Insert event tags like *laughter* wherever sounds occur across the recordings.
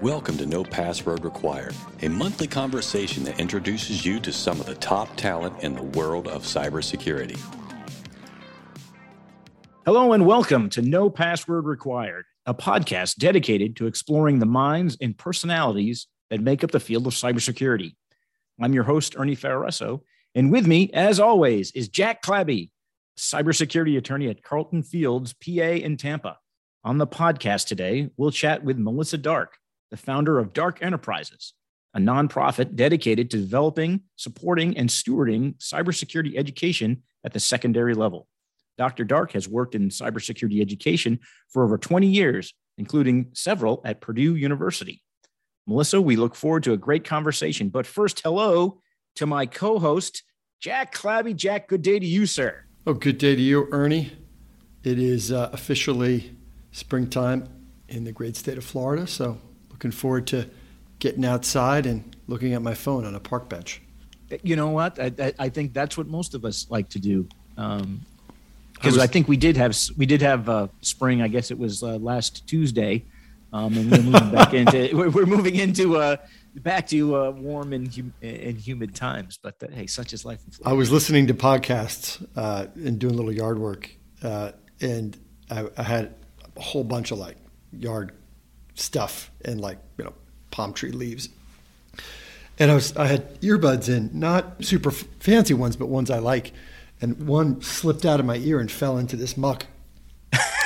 Welcome to No Password Required, a monthly conversation that introduces you to some of the top talent in the world of cybersecurity. Hello and welcome to No Password Required, a podcast dedicated to exploring the minds and personalities that make up the field of cybersecurity. I'm your host, Ernie Ferraresso, and with me, as always, is Jack Clabby, cybersecurity attorney at Carlton Fields, PA in Tampa. On the podcast today, we'll chat with Melissa Dark, the founder of Dark Enterprises, a nonprofit dedicated to developing, supporting, and stewarding cybersecurity education at the secondary level. Dr. Dark has worked in cybersecurity education for over 20 years, including several at Purdue University. Melissa, we look forward to a great conversation. But first, hello to my co host, Jack Clabby. Jack, good day to you, sir. Oh, good day to you, Ernie. It is uh, officially springtime in the great state of Florida, so looking forward to getting outside and looking at my phone on a park bench. You know what? I, I think that's what most of us like to do. Um, because I, I, think we did have we did have uh, spring. I guess it was uh, last Tuesday, um, and we're moving back *laughs* into we're, we're moving into uh, back to uh, warm and, hum- and humid times. But uh, hey, such is life. I was listening to podcasts uh, and doing a little yard work, and I, I, had a whole bunch of like yard stuff and like you know palm tree leaves. And I was I had earbuds in, not super f- fancy ones, but ones I like and one slipped out of my ear and fell into this muck.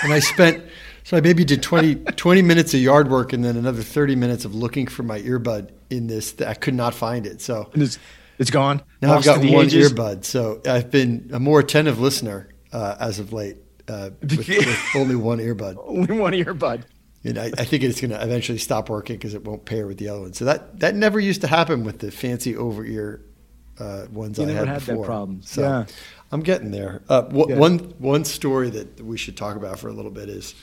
and I spent, *laughs* so I maybe did 20, 20 minutes of yard work and then another 30 minutes of looking for my earbud in this. I could not find it. So it's, it's gone. Now I've got one ages. earbud. So I've been a more attentive listener uh, as of late uh, with, with, only one earbud. *laughs* Only one earbud. And I, I think it's going to eventually stop working because it won't pair with the other one. So that, that never used to happen with the fancy over ear uh, ones you I had, had before. That problem. So yeah. I'm getting there. Uh, w- yeah. One one story that we should talk about for a little bit is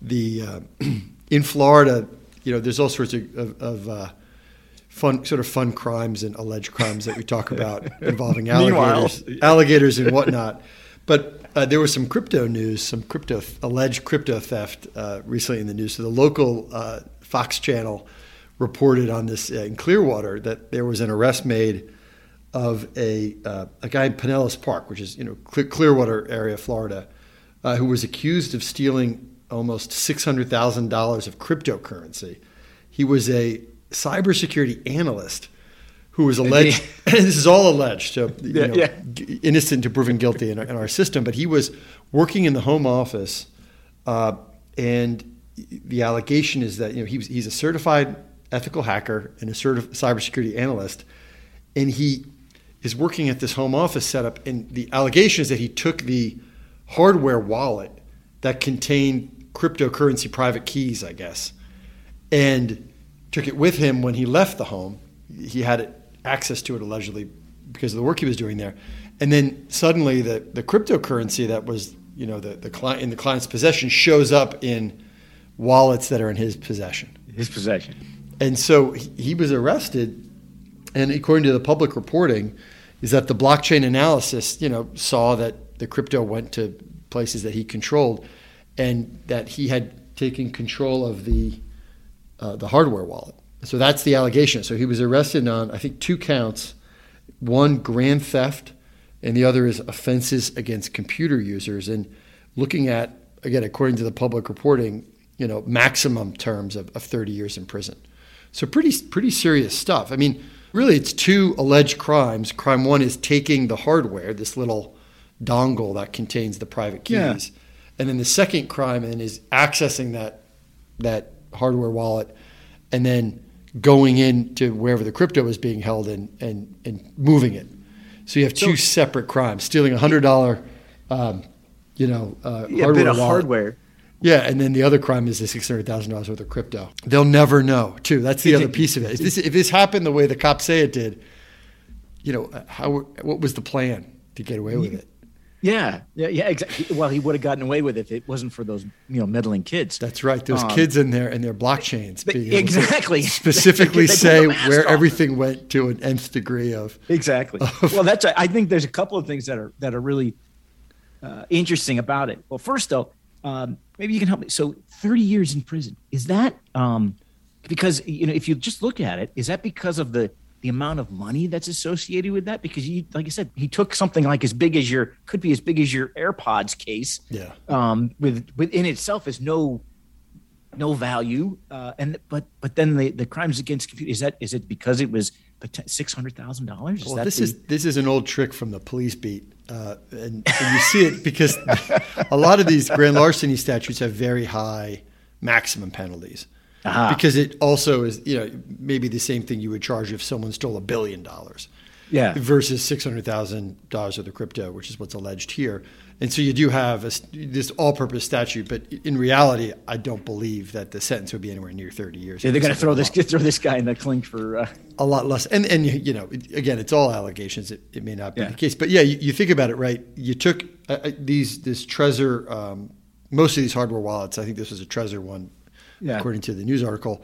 the uh, *clears throat* in Florida. You know, there's all sorts of, of, of uh, fun, sort of fun crimes and alleged crimes that we talk *laughs* about involving alligators, alligators and whatnot. But uh, there was some crypto news, some crypto alleged crypto theft uh, recently in the news. So the local uh, Fox channel reported on this in Clearwater that there was an arrest made of a uh, a guy in Pinellas Park, which is you know Clearwater area, Florida, uh, who was accused of stealing almost six hundred thousand dollars of cryptocurrency. He was a cybersecurity analyst who was alleged. *laughs* this is all alleged, so yeah, know, yeah. innocent to proven guilty in our, in our, system. But he was working in the home office, uh, and the allegation is that you know he was, he's a certified ethical hacker and a certified cybersecurity analyst, and he is working at this home office setup, and the allegation is that he took the hardware wallet that contained cryptocurrency private keys, I guess, and took it with him when he left the home. He had access to it allegedly because of the work he was doing there, and then suddenly the the cryptocurrency that was you know the the client in the client's possession shows up in wallets that are in his possession. His possession. And so he was arrested, and according to the public reporting, is that the blockchain analysis, you know, saw that the crypto went to places that he controlled, and that he had taken control of the uh, the hardware wallet. So that's the allegation. So he was arrested on, I think, two counts: one grand theft, and the other is offenses against computer users. And looking at again, according to the public reporting, you know, maximum terms of, of 30 years in prison. So pretty pretty serious stuff. I mean really it's two alleged crimes. Crime one is taking the hardware, this little dongle that contains the private keys. Yeah. And then the second crime and is accessing that that hardware wallet and then going into wherever the crypto is being held and and, and moving it. So you have two so, separate crimes: stealing a hundred dollar, um, you know, uh, yeah, hardware bit of wallet. hardware yeah, and then the other crime is the six hundred thousand dollars worth of crypto. They'll never know, too. That's the other piece of it. If this, if this happened the way the cops say it did, you know, how what was the plan to get away with it? Yeah, yeah, yeah. Exactly. Well, he would have gotten away with it if it wasn't for those, you know, meddling kids. That's right. Those um, kids in there and their blockchains. exactly. *laughs* Specifically say where off. everything went to an nth degree of. Exactly. Of, well, that's. I think there's a couple of things that are that are really uh, interesting about it. Well, first though, um, maybe you can help me. So 30 years in prison is that? Um, because you know if you just look at it, is that because of the the amount of money that's associated with that? Because you, like I said, he took something like as big as your could be as big as your AirPods case. Yeah. Um, with within itself is no no value. Uh, and but but then the the crimes against computer is that is it because it was six hundred thousand dollars? Well, this the, is this is an old trick from the police beat, uh, and, and you see it because *laughs* a lot of these grand larceny statutes have very high maximum penalties. Uh-huh. Because it also is, you know, maybe the same thing you would charge if someone stole a billion dollars. Yeah. Versus six hundred thousand dollars of the crypto, which is what's alleged here. And so you do have a, this all-purpose statute, but in reality, I don't believe that the sentence would be anywhere near 30 years. Yeah, they're going to throw this *laughs* throw this guy in the clink for uh... a lot less. And and you know, again, it's all allegations. It, it may not be yeah. the case, but yeah, you, you, think about it, right? You took uh, uh, these this Trezor, um, most of these hardware wallets. I think this was a Trezor one, yeah. according to the news article.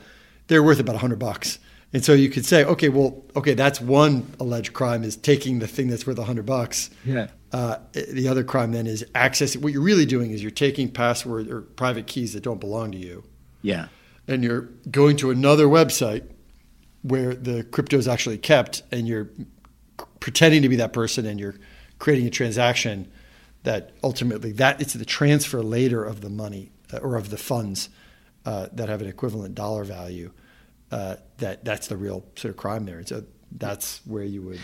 They're worth about 100 bucks. And so you could say, okay, well, okay, that's one alleged crime is taking the thing that's worth 100 bucks. Yeah. Uh, the other crime then is accessing. What you're really doing is you're taking password or private keys that don't belong to you. Yeah. And you're going to another website where the crypto is actually kept, and you're pretending to be that person, and you're creating a transaction that ultimately that it's the transfer later of the money uh, or of the funds uh, that have an equivalent dollar value. Uh, that that's the real sort of crime there. And so that's where you would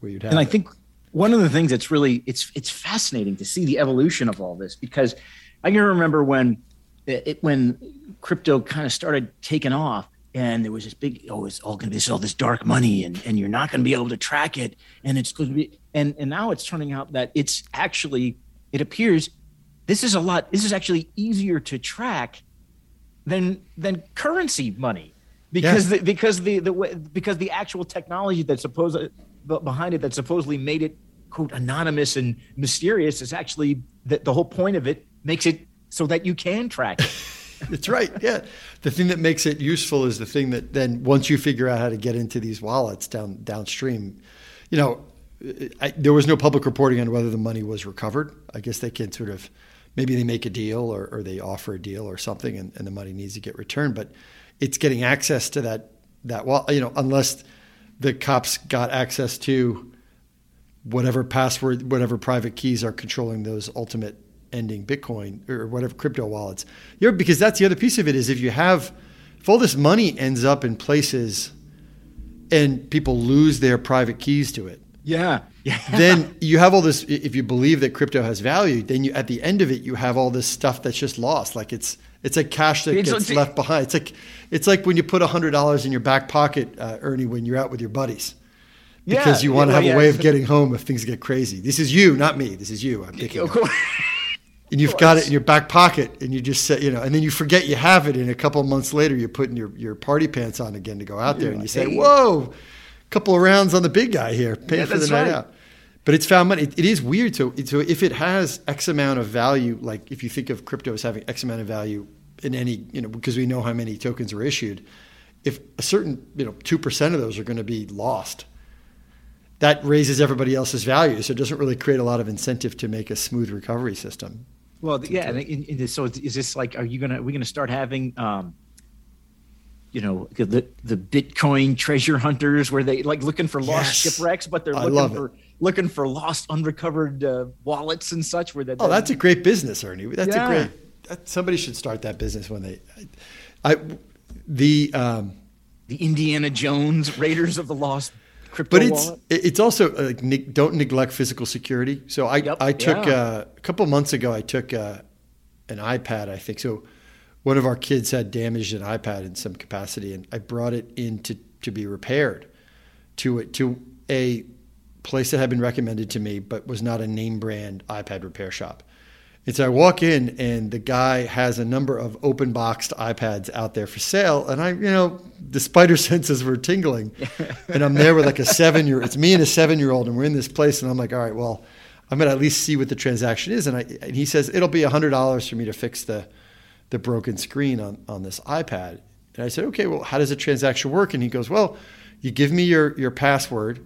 where you'd have. And I it. think one of the things that's really it's it's fascinating to see the evolution of all this because I can remember when it, when crypto kind of started taking off and there was this big oh it's all going to be all this dark money and and you're not going to be able to track it and it's going to be and and now it's turning out that it's actually it appears this is a lot this is actually easier to track than than currency money because yeah. the, because the the because the actual technology that's supposed behind it that supposedly made it quote anonymous and mysterious is actually the, the whole point of it makes it so that you can track it. *laughs* That's right. Yeah. The thing that makes it useful is the thing that then once you figure out how to get into these wallets down downstream, you know, I, there was no public reporting on whether the money was recovered. I guess they can sort of maybe they make a deal or, or they offer a deal or something and, and the money needs to get returned. But it's getting access to that that well, you know, unless the cops got access to whatever password, whatever private keys are controlling those ultimate ending Bitcoin or whatever crypto wallets. You know, because that's the other piece of it is if you have, if all this money ends up in places and people lose their private keys to it. Yeah. Yeah. then you have all this, if you believe that crypto has value, then you, at the end of it, you have all this stuff that's just lost. Like it's, it's like cash that gets left behind. It's like, it's like when you put hundred dollars in your back pocket, uh, Ernie, when you're out with your buddies because yeah, you want to have yeah, a way of getting home if things get crazy. This is you, not me. This is you. I'm thinking. and you've got it in your back pocket, and you just say, you know, and then you forget you have it, and a couple months later, you're putting your, your party pants on again to go out there, and you say, "Whoa, a couple of rounds on the big guy here, paying for the night right. out." But it's found money. It, it is weird. So, so if it has X amount of value, like if you think of crypto as having X amount of value in any, you know, because we know how many tokens are issued, if a certain, you know, two percent of those are going to be lost that raises everybody else's value. So it doesn't really create a lot of incentive to make a smooth recovery system. Well, yeah. In, in so is this like, are you gonna? Are we gonna start having, um, you know, the the Bitcoin treasure hunters where they like looking for lost yes. shipwrecks, but they're looking for it. looking for lost unrecovered uh, wallets and such. Where they oh, that's a great business, Ernie. That's yeah. a great. That, somebody should start that business when they. I, I the um, the Indiana Jones Raiders of the Lost crypto but it's wallet? it's also uh, like don't neglect physical security. So I yep, I took yeah. uh, a couple months ago. I took uh, an iPad. I think so. One of our kids had damaged an iPad in some capacity, and I brought it in to, to be repaired to it to a place that had been recommended to me, but was not a name brand iPad repair shop. And so I walk in, and the guy has a number of open boxed iPads out there for sale. And I, you know, the spider *laughs* senses were tingling. and I'm there with like a seven year, it's me and a seven year old, and we're in this place. And I'm like, all right, well, I'm going to at least see what the transaction is. And, I, and he says, it'll be $100 for me to fix the, the broken screen on, on this iPad. And I said, okay, well, how does a transaction work? And he goes, well, you give me your, your password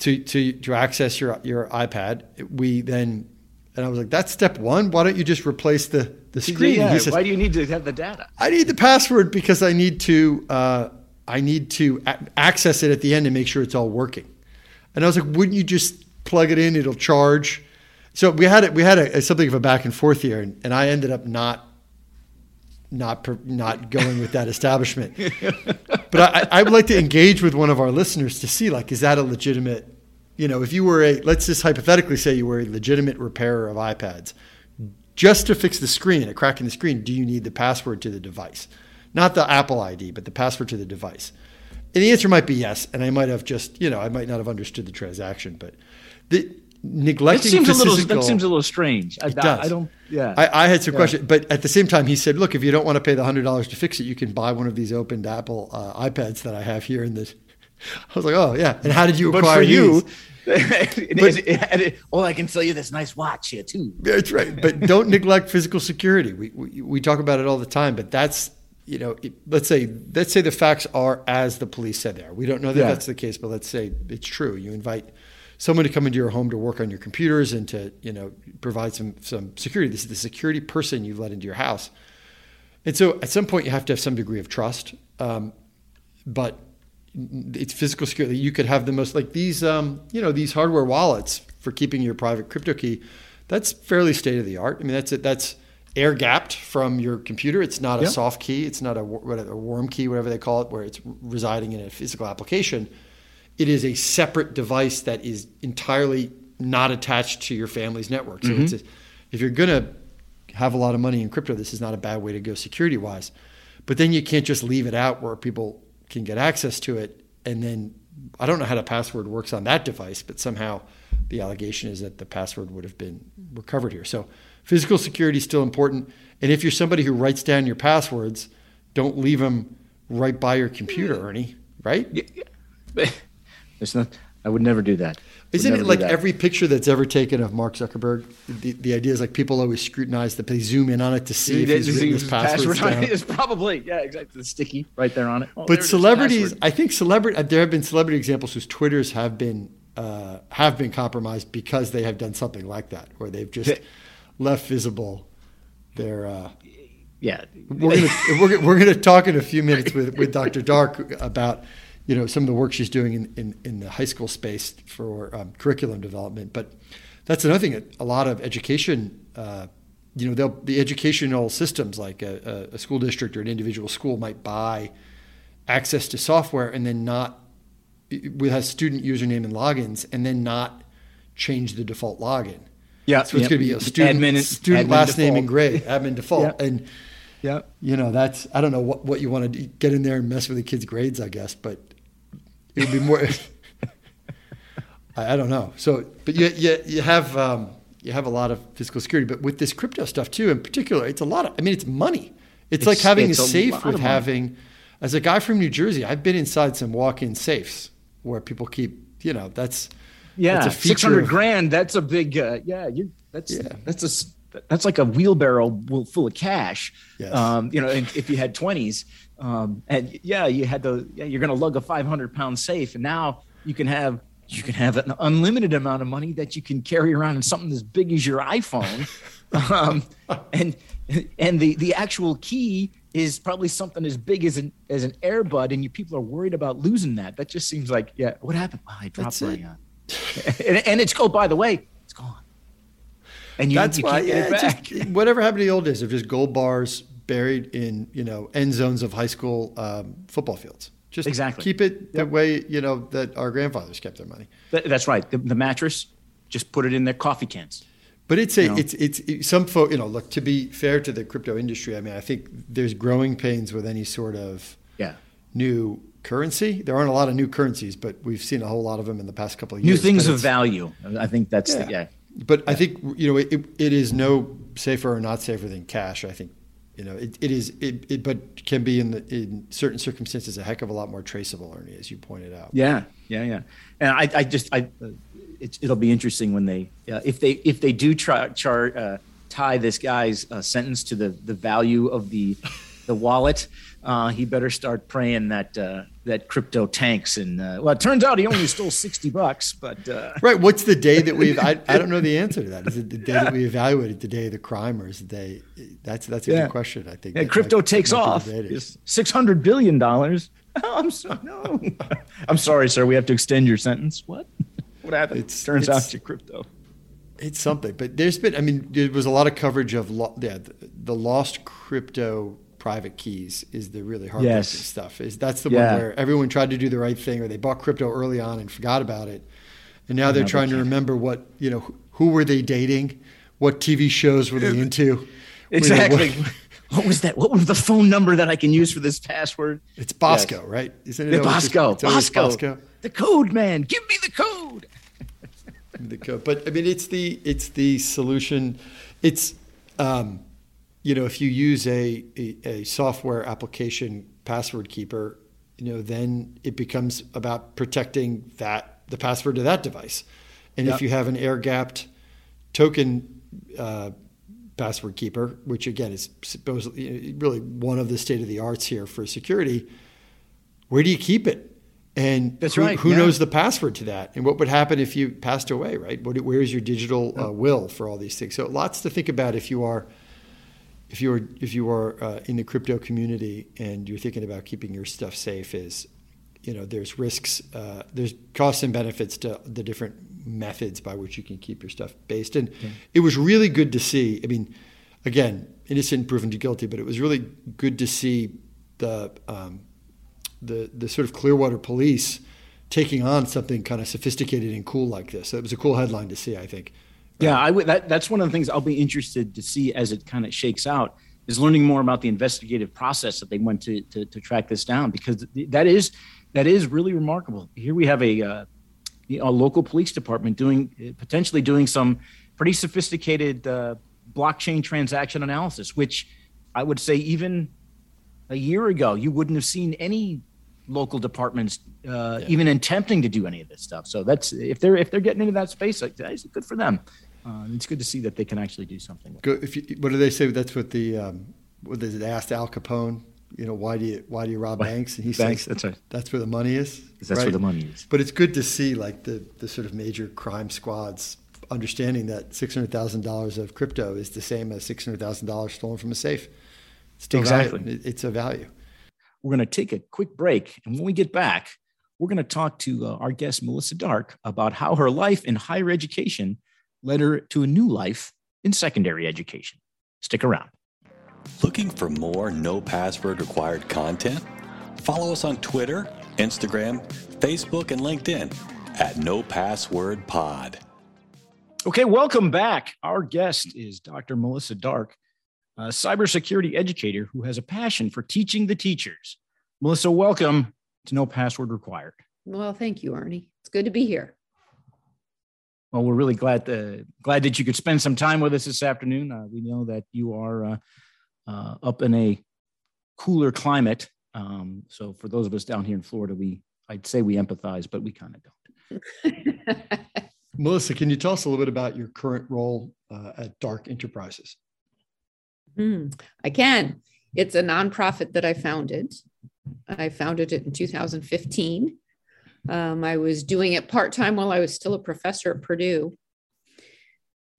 to, to, to access your, your iPad. We then And I was like, that's step one. Why don't you just replace the, the screen? Yeah, says, why do you need to have the data? I need the password because I need to uh, I need to a- access it at the end and make sure it's all working. And I was like, wouldn't you just plug it in? It'll charge. So we had it. We had a, a something of a back and forth here, and, and I ended up not not not going with that establishment. but I, I would like to engage with one of our listeners to see like, is that a legitimate? You know, if you were a let's just hypothetically say you were a legitimate repairer of iPads, just to fix the screen, a crack in the screen, do you need the password to the device? Not the Apple ID, but the password to the device. And the answer might be yes, and I might have just, you know, I might not have understood the transaction, but the neglecting it seems a little that seems a little strange. I, it does. I don't. Yeah, I, I had some yeah. questions, but at the same time, he said, "Look, if you don't want to pay the hundred dollars to fix it, you can buy one of these opened Apple uh, iPads that I have here in this." *laughs* I was like, "Oh yeah." And how did you acquire but for you? *laughs* but, well, I can sell you this nice watch here too. That's right. But *laughs* don't neglect physical security. We, we we talk about it all the time, but that's you know, let's say let's say the facts are as the police said they are. We don't know that yeah. that's the case, but let's say it's true. You invite someone to come into your home to work on your computers and to you know provide some some security. This is the security person you've let into your house, and so at some point you have to have some degree of trust. Um, but it's physical security. You could have the most like these um, you know these hardware wallets for keeping your private crypto key. That's fairly state of the art. I mean that's it. That's air gapped from your computer. It's not a soft key. It's not a, a warm key, whatever they call it, where it's residing in a physical application. It is a separate device that is entirely not attached to your family's network. So mm-hmm. a, if you're going to have a lot of money in crypto, this is not a bad way to go security wise. But then you can't just leave it out where people can get access to it. And then I don't know how the password works on that device, but somehow the allegation is that the password would have been recovered here. So physical security is still important. And if you're somebody who writes down your passwords, don't leave them right by your computer, Ernie. Right? Yeah. It's not. I would never do that. Isn't it like every picture that's ever taken of Mark Zuckerberg? The, the idea is like people always scrutinize that they zoom in on it to see if he's written his password down. *laughs* It's probably yeah, exactly the sticky right there on it. Oh, but celebrities, I think celebrity. There have been celebrity examples whose Twitters have been uh, have been compromised because they have done something like that, where they've just left visible their. Uh, yeah, we're gonna we're, we're gonna talk in a few minutes with with Dr. Dark about you know some of the work she's doing in in, in the high school space for um, curriculum development. But that's another thing. A lot of education. Uh, you know, the educational systems like a, a, school district or an individual school might buy access to software and then not with a student username and logins and then not change the default login. Yeah. So it's yep. going to be a student, admin, student admin last default. name and grade, admin default. Yep. And, yeah, you know, that's, I don't know what, what you want to get in there and mess with the kids' grades, I guess, but it would be more, I, I, don't know. So, but you, you, you have, um, you have a lot of physical security, but with this crypto stuff too, in particular, it's a lot of, I mean, it's money. It's, it's like having it's a safe with having, as a guy from New Jersey, I've been inside some walk-in safes where people keep, you know, that's, yeah, six hundred grand. That's a big. Uh, yeah, you. That's yeah. that's a that's like a wheelbarrow full of cash. Yes. Um, you know, if you had twenties, um, and yeah, you had to. Yeah, you're going to lug a five hundred pound safe, and now you can have you can have an unlimited amount of money that you can carry around in something as big as your iPhone, *laughs* um, and and the the actual key is probably something as big as an as an airbud, and you people are worried about losing that. That just seems like yeah. What happened? Oh, I dropped my. Uh, *laughs* and, and, it's oh by the way, it's gone. And you, That's you why, yeah, just, *laughs* whatever happened to the old days of just gold bars buried in you know end zones of high school um, football fields. Just exactly keep it yep. the way you know that our grandfathers kept their money. That's right. The, the mattress, just put it in their coffee cans. But it's a, you know? it's, it's, it's some folk, you know, look, to be fair to the crypto industry, I mean, I think there's growing pains with any sort of yeah. new currency. There aren't a lot of new currencies, but we've seen a whole lot of them in the past couple of years. New things of value. I think that's yeah. The, yeah. But yeah. I think you know it, it is no safer or not safer than cash. I think you know it, it is it, it but can be in the in certain circumstances a heck of a lot more traceable, Ernie, as you pointed out. Yeah, yeah, yeah. And I, I just I it, will be interesting when they uh, if they if they do try chart uh, tie this guy's uh, sentence to the the value of the the wallet, uh, he better start praying that uh, that crypto tanks. And uh, well, it turns out he only stole sixty bucks. But uh, *laughs* right, what's the day that we? I, *laughs* I don't know the answer to that. Is it the day yeah. that we evaluated the day of the crime, or is the day? That's that's a yeah. good question. I think. Yeah, crypto might, takes off. Six hundred billion dollars. Oh, *laughs* I'm so no. I'm sorry, sir. We have to extend your sentence. What? What happened? It turns out to crypto. It's something, but there's been. I mean, there was a lot of coverage of lo- yeah, the, the lost crypto private keys is the really hard yes. stuff. Is that's the yeah. one where everyone tried to do the right thing, or they bought crypto early on and forgot about it, and now they're trying to remember what you know. Who were they dating? What TV shows were they into? Exactly. *laughs* what was that? What was the phone number that I can use for this password? It's Bosco, yes. right? Isn't it? Bosco. Bosco. Bosco. The code man. Give me the code. *laughs* the code. But I mean, it's the it's the solution. It's um, you know, if you use a, a, a software application password keeper, you know, then it becomes about protecting that the password to that device. And yep. if you have an air gapped token uh, password keeper, which again is supposedly really one of the state of the arts here for security, where do you keep it? And That's who, right. who yeah. knows the password to that? And what would happen if you passed away, right? What, where is your digital uh, will for all these things? So lots to think about if you are – if you are if you are uh, in the crypto community and you're thinking about keeping your stuff safe, is you know there's risks, uh, there's costs and benefits to the different methods by which you can keep your stuff based. And yeah. it was really good to see. I mean, again, innocent proven to guilty, but it was really good to see the um, the the sort of Clearwater police taking on something kind of sophisticated and cool like this. It was a cool headline to see, I think. Yeah, I would. That, that's one of the things I'll be interested to see as it kind of shakes out is learning more about the investigative process that they went to, to, to track this down because that is that is really remarkable. Here we have a uh, a local police department doing potentially doing some pretty sophisticated uh, blockchain transaction analysis, which I would say even a year ago you wouldn't have seen any local departments uh, yeah. even attempting to do any of this stuff. So that's if they're if they're getting into that space, like, that's good for them. Uh, it's good to see that they can actually do something. If you, what do they say? That's what the um, what they asked Al Capone. You know, why do you why do you rob banks? And he banks, says that's right. That's where the money is. That's right? where the money is. But it's good to see like the the sort of major crime squads understanding that six hundred thousand dollars of crypto is the same as six hundred thousand dollars stolen from a safe. Exactly, value. it's a value. We're going to take a quick break, and when we get back, we're going to talk to uh, our guest Melissa Dark about how her life in higher education led her to a new life in secondary education. Stick around. Looking for more no password required content? Follow us on Twitter, Instagram, Facebook, and LinkedIn at No Password Pod. Okay, welcome back. Our guest is Dr. Melissa Dark, a cybersecurity educator who has a passion for teaching the teachers. Melissa, welcome to No Password Required. Well, thank you, Arnie. It's good to be here. Well, we're really glad to, glad that you could spend some time with us this afternoon. Uh, we know that you are uh, uh, up in a cooler climate. Um, so for those of us down here in Florida, we I'd say we empathize, but we kind of don't. *laughs* Melissa, can you tell us a little bit about your current role uh, at Dark Enterprises? Mm, I can. It's a nonprofit that I founded. I founded it in 2015 um, I was doing it part time while I was still a professor at Purdue.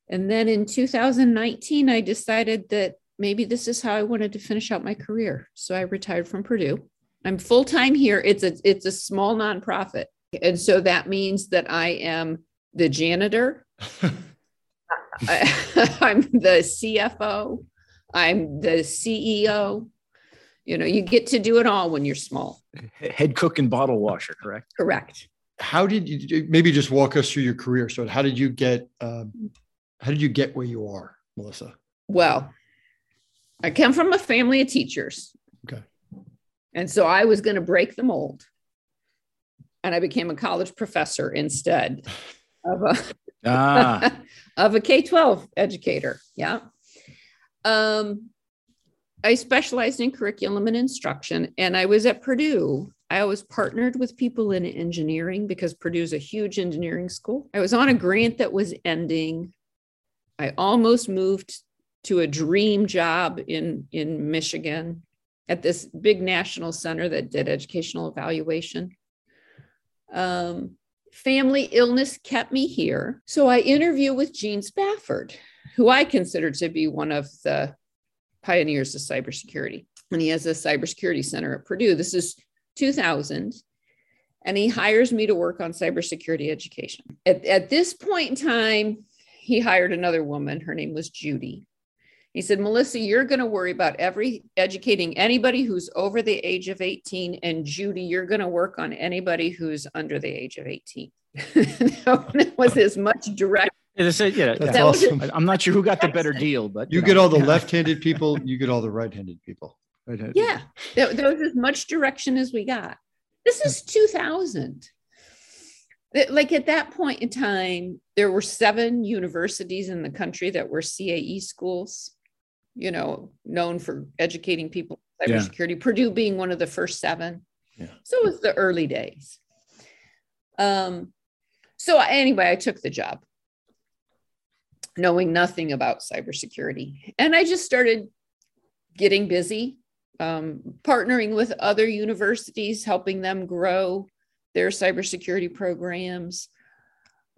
And then in 2019, I decided that maybe this is how I wanted to finish out my career. So I retired from Purdue. I'm full time here. It's a it's a small nonprofit, and so that means that I am the janitor. I, *laughs* *laughs* I'm the CFO. I'm the CEO you know you get to do it all when you're small. Head cook and bottle washer correct? Correct. How did you maybe just walk us through your career. So how did you get um, how did you get where you are melissa? Well i come from a family of teachers. Okay. And so i was going to break the mold. And i became a college professor instead *laughs* of a ah. *laughs* of a k-12 educator. Yeah. Um I specialized in curriculum and instruction, and I was at Purdue. I was partnered with people in engineering because Purdue's a huge engineering school. I was on a grant that was ending. I almost moved to a dream job in, in Michigan. at this big national center that did educational evaluation. Um, family illness kept me here. So I interview with Gene Spafford, who I consider to be one of the pioneers of cybersecurity. And he has a cybersecurity center at Purdue. This is 2000. And he hires me to work on cybersecurity education. At, at this point in time, he hired another woman. Her name was Judy. He said, Melissa, you're going to worry about every educating anybody who's over the age of 18. And Judy, you're going to work on anybody who's under the age of 18. *laughs* that was as much direct. Yeah, yeah, That's yeah. awesome. I'm not sure who got the better deal, but you, you know. get all the left-handed people, you get all the right-handed people. Right-handed. Yeah, there, there was as much direction as we got. This is 2000 like at that point in time there were seven universities in the country that were cae schools you know, known for educating people in cybersecurity, yeah. Purdue being one of the first seven. Yeah. So it was the early days. Um, so anyway, I took the job knowing nothing about cybersecurity. And I just started getting busy, um, partnering with other universities, helping them grow their cybersecurity programs.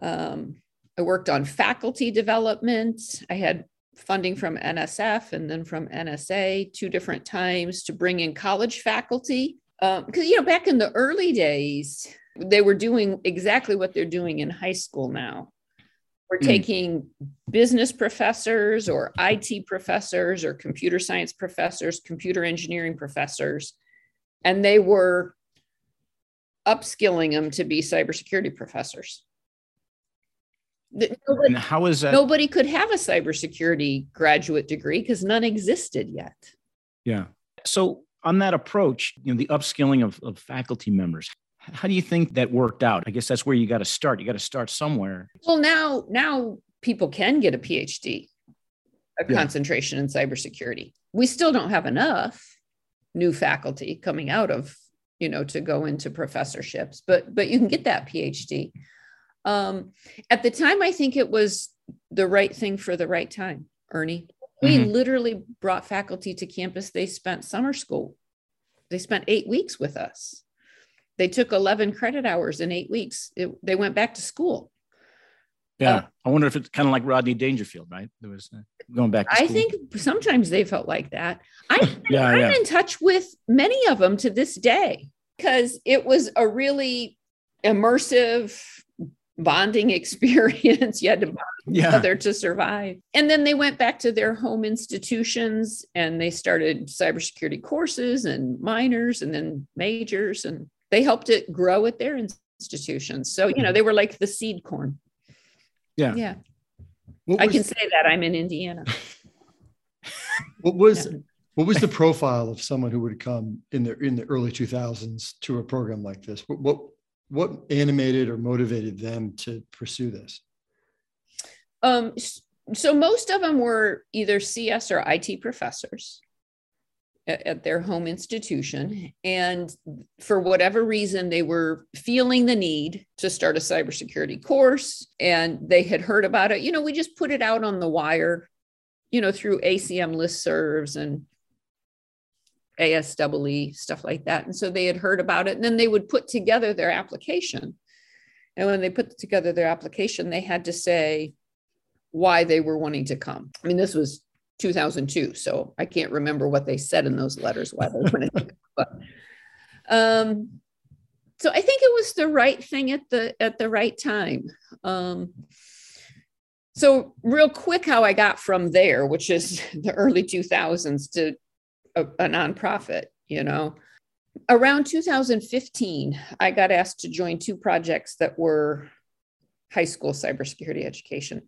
Um, I worked on faculty development. I had funding from NSF and then from NSA two different times to bring in college faculty. Because, um, you know, back in the early days, they were doing exactly what they're doing in high school now. We're mm. taking business professors or IT professors or computer science professors, computer engineering professors, and they were upskilling them to be cybersecurity professors. Nobody, and how is that? Nobody could have a cybersecurity graduate degree because none existed yet. Yeah. So on that approach, you know, the upskilling of, of faculty members, how do you think that worked out? I guess that's where you got to start. You got to start somewhere. Well, now now people can get a PhD, a yeah. concentration in cybersecurity. We still don't have enough new faculty coming out of, you know, to go into professorships, but but you can get that PhD. Um, at the time, I think it was the right thing for the right time, Ernie. We mm-hmm. literally brought faculty to campus. They spent summer school. They spent eight weeks with us. They took 11 credit hours in eight weeks. It, they went back to school. Yeah. Uh, I wonder if it's kind of like Rodney Dangerfield, right? There was uh, going back. I think sometimes they felt like that. I, *laughs* yeah, I'm yeah. in touch with many of them to this day because it was a really immersive bonding *laughs* experience. you had to bond yeah. together to survive. And then they went back to their home institutions and they started cybersecurity courses and minors and then majors and they helped it grow at their institutions. So, you know, they were like the seed corn. Yeah. Yeah. I can say that I'm in Indiana. *laughs* what was yeah. what was the profile of someone who would come in the in the early 2000s to a program like this? What, what what animated or motivated them to pursue this? Um, so most of them were either CS or IT professors at, at, their home institution. And for whatever reason, they were feeling the need to start a cybersecurity course and they had heard about it. You know, we just put it out on the wire, you know, through ACM listservs and ASWE, stuff like that. And so they had heard about it and then they would put together their application. And when they put together their application, they had to say why they were wanting to come. I mean, this was 2002, so I can't remember what they said in those letters why they wanted to come. But um, so I think it was the right thing at the at the right time. Um, so real quick, how I got from there, which is *laughs* the early 2000s, to a, a nonprofit, you know. Around 2015, I got asked to join two projects that were high school cybersecurity education.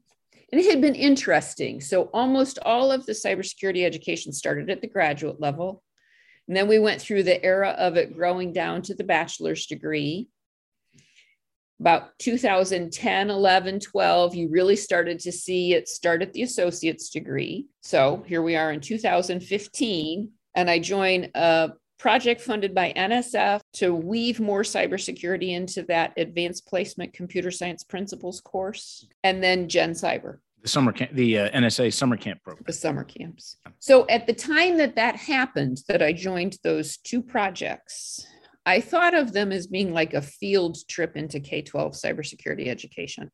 And it had been interesting. So almost all of the cybersecurity education started at the graduate level. And then we went through the era of it growing down to the bachelor's degree about 2010 11 12 you really started to see it start at the associate's degree so here we are in 2015 and I joined a project funded by NSF to weave more cybersecurity into that advanced placement computer science principles course, and then Gen Cyber. The summer camp, the uh, NSA summer camp program. The summer camps. So at the time that that happened, that I joined those two projects, I thought of them as being like a field trip into K 12 cybersecurity education.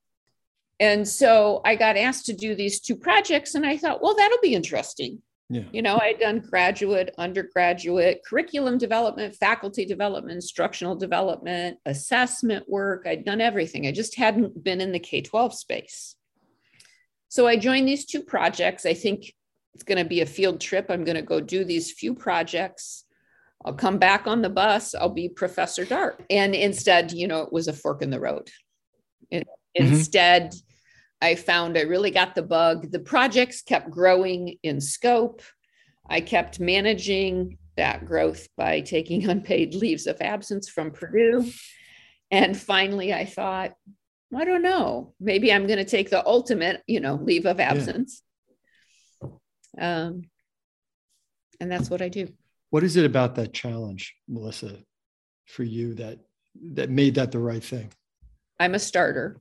And so I got asked to do these two projects, and I thought, well, that'll be interesting. Yeah. You know, I'd done graduate, undergraduate, curriculum development, faculty development, instructional development, assessment work. I'd done everything. I just hadn't been in the K 12 space. So I joined these two projects. I think it's going to be a field trip. I'm going to go do these few projects. I'll come back on the bus. I'll be Professor Dark. And instead, you know, it was a fork in the road. It, mm-hmm. Instead, I found I really got the bug. The projects kept growing in scope. I kept managing that growth by taking *laughs* unpaid leaves of absence from Purdue. And finally, I thought, I don't know, maybe I'm going to take the ultimate, you know, leave of absence. Yeah. Um, and that's what I do. What is it about that challenge, Melissa, for you that that made that the right thing? I'm a starter.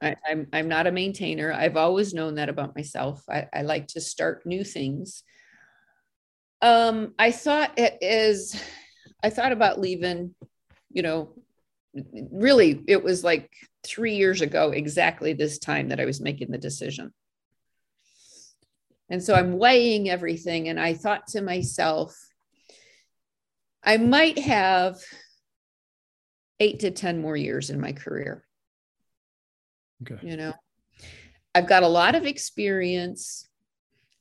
I, am I'm, I'm not a maintainer. I've always known that about myself. I, I like to start new things. Um, I thought it is, I thought about leaving, you know, really it was like three years ago, exactly this time that I was making the decision. And so I'm weighing everything. And I thought to myself, I might have eight to 10 more years in my career. Okay. You know, I've got a lot of experience.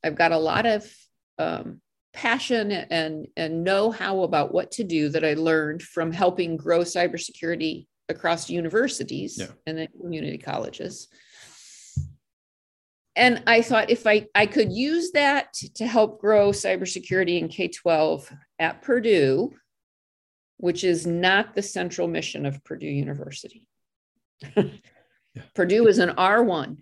I've got a lot of um, passion and and know-how about what to do that I learned from helping grow cybersecurity across universities yeah. and then community colleges. And I thought if I, I could use that to help grow cybersecurity in K 12 at Purdue, which is not the central mission of Purdue University. *laughs* Yeah. Purdue is an R1.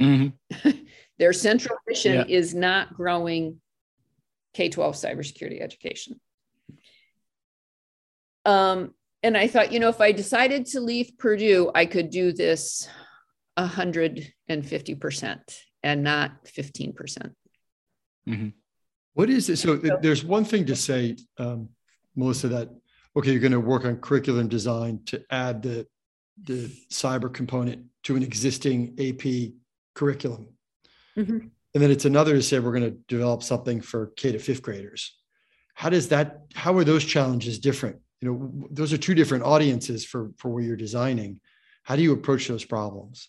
Mm-hmm. *laughs* Their central mission yeah. is not growing K 12 cybersecurity education. Um, and I thought, you know, if I decided to leave Purdue, I could do this 150% and not 15%. percent mm hmm What is it? So, so there's one thing to say, um, Melissa, that, okay, you're going to work on curriculum design to add the the cyber component to an existing AP curriculum. Mm-hmm. And then it's another to say we're going to develop something for K to fifth graders. How does that, how are those challenges different? You know, those are two different audiences for, for where you're designing. How do you approach those problems?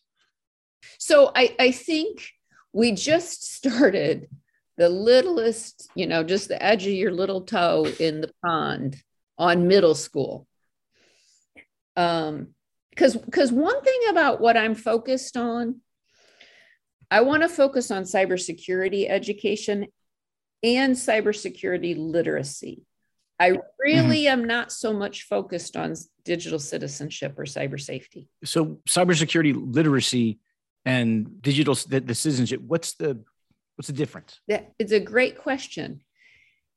So I, I think we just started the littlest, you know, just the edge of your little toe in the pond on middle school. Um, because because one thing about what i'm focused on i want to focus on cybersecurity education and cybersecurity literacy. I really mm-hmm. am not so much focused on digital citizenship or cyber safety. So cybersecurity literacy and digital the, the citizenship what's the what's the difference? That it's a great question.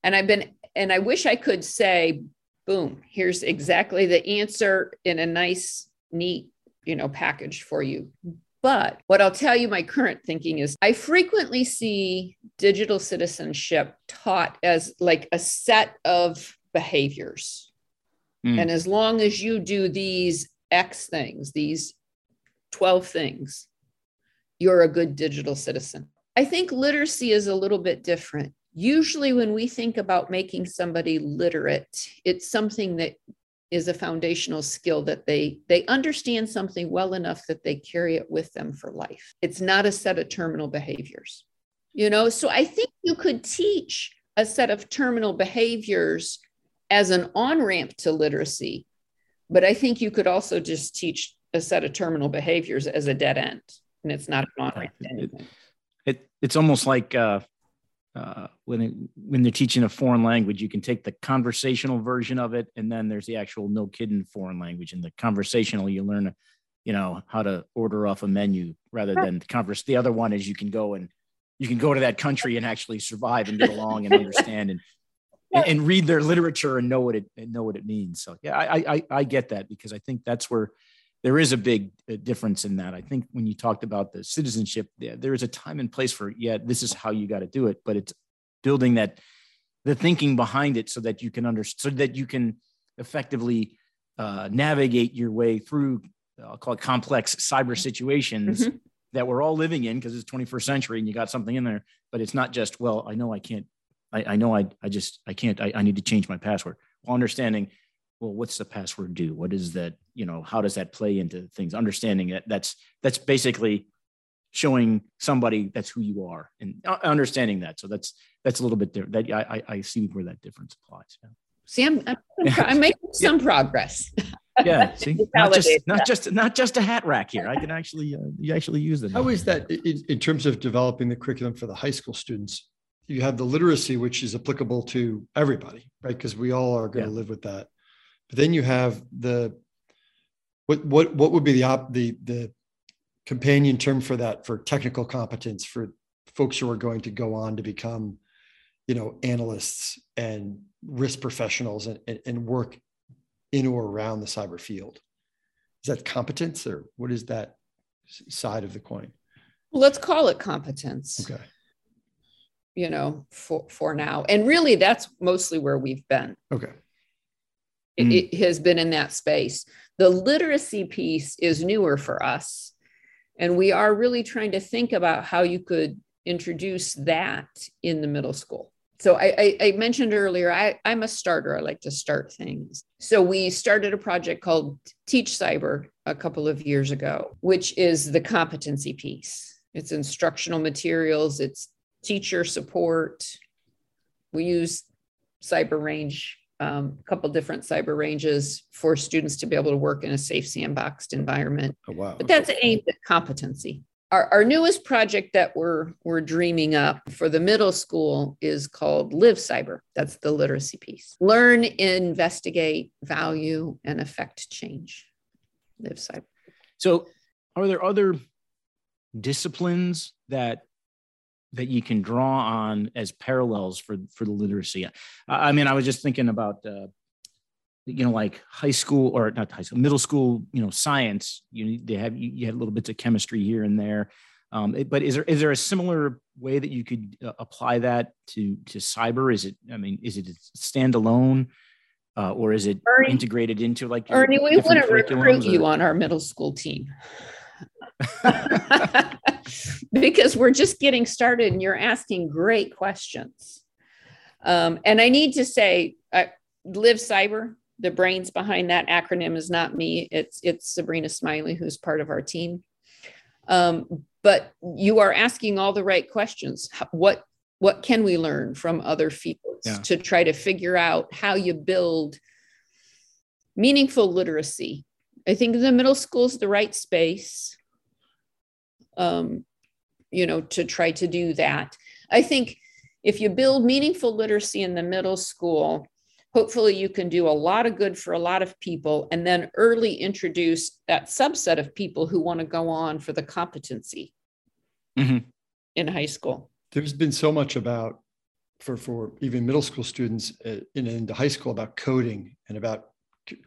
And i've been and i wish i could say boom here's exactly the answer in a nice neat, you know, package for you. But what I'll tell you, my current thinking is I frequently see digital citizenship taught as like a set of behaviors. Mm. And as long as you do these X things, these 12 things, you're a good digital citizen. I think literacy is a little bit different. Usually, when we think about making somebody literate, it's something that is a foundational skill that they they understand something well enough that they carry it with them for life. It's not a set of terminal behaviors you know? So i think you could teach a set of terminal behaviors as an on ramp to literacy but i think you could also just teach a set of terminal behaviors as a dead end and it's not an on ramp it, it, it's almost like uh, uh, when it, when they're teaching a foreign language, you can take the conversational version of it, and then there's the actual no kidding foreign language. And the conversational, you learn, you know, how to order off a menu rather than the converse. The other one is you can go and you can go to that country and actually survive and get along and understand and, *laughs* and, and read their literature and know what it and know what it means. So yeah, I, I I get that because I think that's where there is a big uh, difference in that. I think when you talked about the citizenship, yeah, there is a time and place for yeah, this is how you got to do it, but it's building that the thinking behind it so that you can understand so that you can effectively uh, navigate your way through I'll call it complex cyber situations mm-hmm. that we're all living in because it's 21st century and you got something in there, but it's not just, well, I know I can't, I, I know I, I just, I can't, I, I need to change my password. While understanding, well, what's the password do? What is that, you know, how does that play into things? Understanding that that's, that's basically showing somebody that's who you are and understanding that. So that's, that's a little bit different. That I, I see where that difference applies. Yeah. See, I'm, I'm, I'm making some yeah. progress. *laughs* yeah, see, not just not just not just a hat rack here. I can actually uh, you actually use it. How is that in, in terms of developing the curriculum for the high school students? You have the literacy, which is applicable to everybody, right? Because we all are going yeah. to live with that. But then you have the what what what would be the op, the the companion term for that for technical competence for folks who are going to go on to become you know analysts and risk professionals and, and, and work in or around the cyber field. Is that competence or what is that side of the coin? Well, let's call it competence. Okay. You know, for, for now. And really, that's mostly where we've been. Okay. It, mm. it has been in that space. The literacy piece is newer for us. And we are really trying to think about how you could introduce that in the middle school so I, I, I, mentioned earlier I, i'm a starter i like to start things so we started a project called teach cyber a couple of years ago which is the competency piece it's instructional materials it's teacher support we use cyber range um, a couple different cyber ranges for students to be able to work in a safe sandboxed environment. Oh, wow. but that's aimed at competency. Our, our newest project that we're we're dreaming up for the middle school is called live cyber. That's the literacy piece. Learn investigate value and affect change. Live cyber. So are there other disciplines that that you can draw on as parallels for for the literacy. I, I mean i was just thinking about uh, you know like high school or not high school middle school you know science. You they have you, you had little bits of chemistry here and there. Um, it, but is there is there a similar way that you could uh, apply that to to cyber? Is it i mean is it standalone uh, or is it Ernie, integrated into like Ernie, we want to recruit or? you on our middle school team *laughs* *laughs* because we're just getting started and you're asking great questions um, and i need to say uh, live cyber the brains behind that acronym is not me. It's it's Sabrina Smiley, who's part of our team. Um, but you are asking all the right questions. What what can we learn from other fields yeah. to try to figure out how you build meaningful literacy? I think the middle school is the right space. Um, you know, to try to do that. I think if you build meaningful literacy in the middle school, hopefully you can do a lot of good for a lot of people and then early introduce that subset of people who want to go on for the competency mm-hmm. in high school there's been so much about for for even middle school students uh, in into high school about coding and about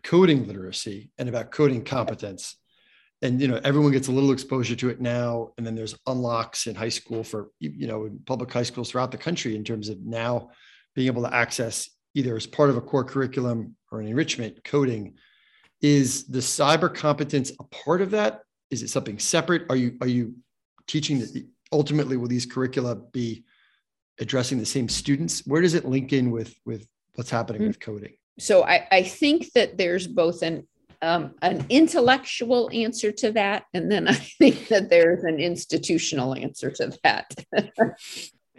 coding literacy and about coding competence and you know everyone gets a little exposure to it now and then there's unlocks in high school for you know in public high schools throughout the country in terms of now being able to access either as part of a core curriculum or an enrichment coding. Is the cyber competence a part of that? Is it something separate? Are you are you teaching that ultimately will these curricula be addressing the same students? Where does it link in with with what's happening mm-hmm. with coding? So I, I think that there's both an um, an intellectual answer to that and then i *laughs* think that there's an institutional answer to that *laughs*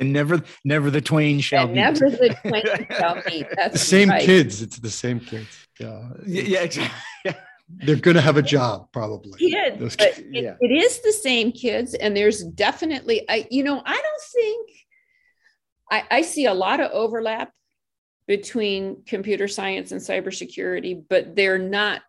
and never never the twain shall and meet. Never the twain *laughs* shall meet. That's the same right. kids. It's the same kids. Yeah. Yeah. Exactly. Yeah. They're going to have a job probably. Kids, kids. It, yeah. it is the same kids, and there's definitely I. You know, I don't think I, I see a lot of overlap between computer science and cybersecurity, but they're not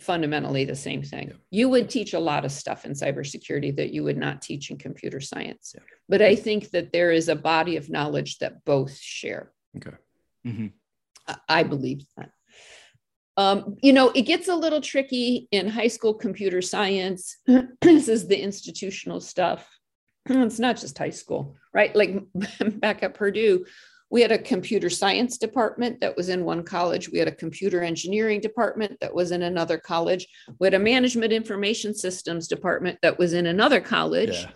fundamentally the same thing. Yeah. You would teach a lot of stuff in cybersecurity that you would not teach in computer science. Yeah. But I think that there is a body of knowledge that both share. Okay. Mm-hmm. I believe that. Um, you know, it gets a little tricky in high school computer science. *clears throat* this is the institutional stuff. *clears throat* It's not just high school, right? Like *laughs* back at Purdue, we had a computer science department that was in one college. We had a computer engineering department that was in another college. We had a management information systems department that was in another college. Yeah.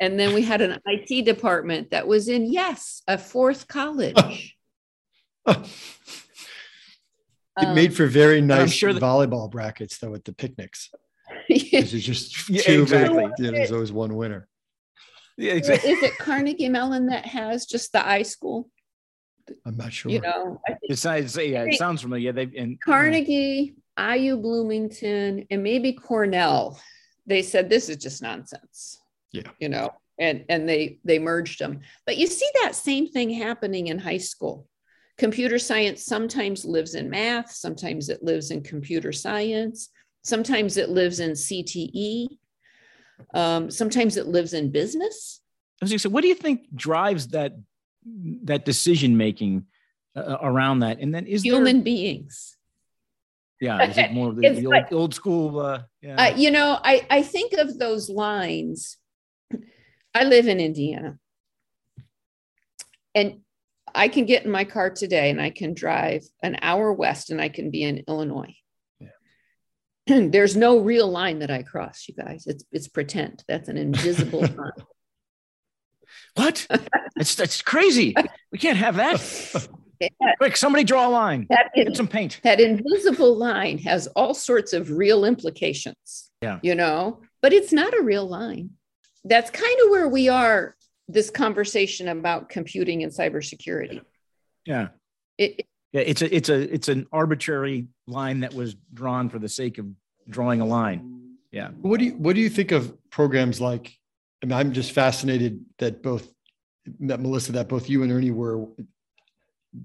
And then we had an IT department that was in, yes, a fourth college. *laughs* It um, made for very nice sure that- volleyball brackets though at the picnics. *laughs* Because it's just yeah, two exactly. yeah, there's always one winner. Yeah, exactly. Is it *laughs* Carnegie Mellon that has just the iSchool? I'm not sure. You know, it's, it's yeah, it sounds familiar. Yeah, they've in Carnegie, IU Bloomington, and maybe Cornell. They said this is just nonsense. Yeah, you know, and and they they merged them. But you see that same thing happening in high school computer science sometimes lives in math, sometimes it lives in computer science, sometimes it lives in CTE, um, sometimes it lives in business. I was going to say, what do you think drives that that decision making uh, around that? And then is human there, beings. Yeah, is it more of the, *laughs* the old, like, old, school? Uh, yeah. Uh, you know, I I think of those lines. *clears throat* I live in Indiana, and I can get in my car today and I can drive an hour west and I can be in Illinois. Yeah. *clears throat* There's no real line that I cross, you guys. It's it's pretend. That's an invisible *laughs* line. What? It's that's crazy. We can't have that. *laughs* Yeah. Quick, somebody draw a line. That in, Get some paint. That invisible line has all sorts of real implications. Yeah. You know, but it's not a real line. That's kind of where we are this conversation about computing and cybersecurity. Yeah. It, yeah, it's a it's a it's an arbitrary line that was drawn for the sake of drawing a line. Yeah. What do you what do you think of programs like? I mean, I'm just fascinated that both that Melissa, that both you and Ernie were.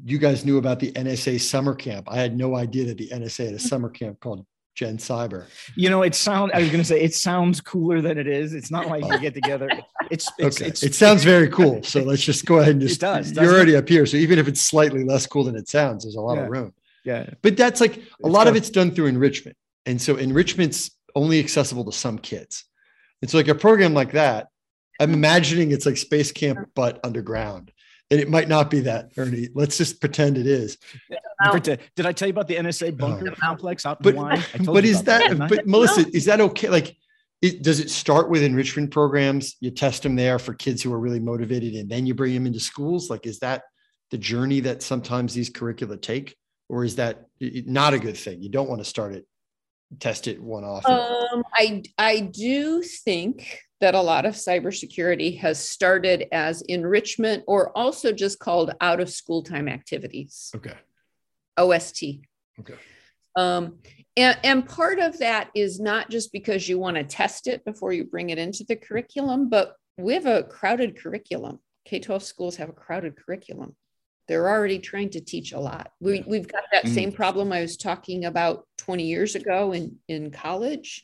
You guys knew about the NSA summer camp. I had no idea that the NSA had a mm-hmm. summer camp called Gen Cyber. You know, it sounds. I was going to say it sounds cooler than it is. It's not like you get together. It's, it's okay. It's, it sounds very cool. So let's just go ahead and just. It does. You're already up here, so even if it's slightly less cool than it sounds, there's a lot yeah. of room. Yeah. But that's like a lot of it's done through enrichment, and so enrichment's only accessible to some kids. It's so like a program like that. I'm mm-hmm. imagining it's like space camp, but underground and it might not be that, Ernie. Let's just pretend it is. Did I tell you about the NSA oh. bunker complex out but, *laughs* But is that, that but Melissa, is that okay? Like, it, does it start with enrichment programs? You test them there for kids who are really motivated, and then you bring them into schools. Like, is that the journey that sometimes these curricula take, or is that not a good thing? You don't want to start it, test it one off. Um, I I do think that a lot of cybersecurity has started as enrichment or also just called out of school time activities. Okay. OST. Okay. Um, and, and part of that is not just because you want to test it before you bring it into the curriculum, but we have a crowded curriculum. K 12 schools have a crowded curriculum. They're already trying to teach a lot. We, we've got that mm. same problem I was talking about 20 years ago in, in college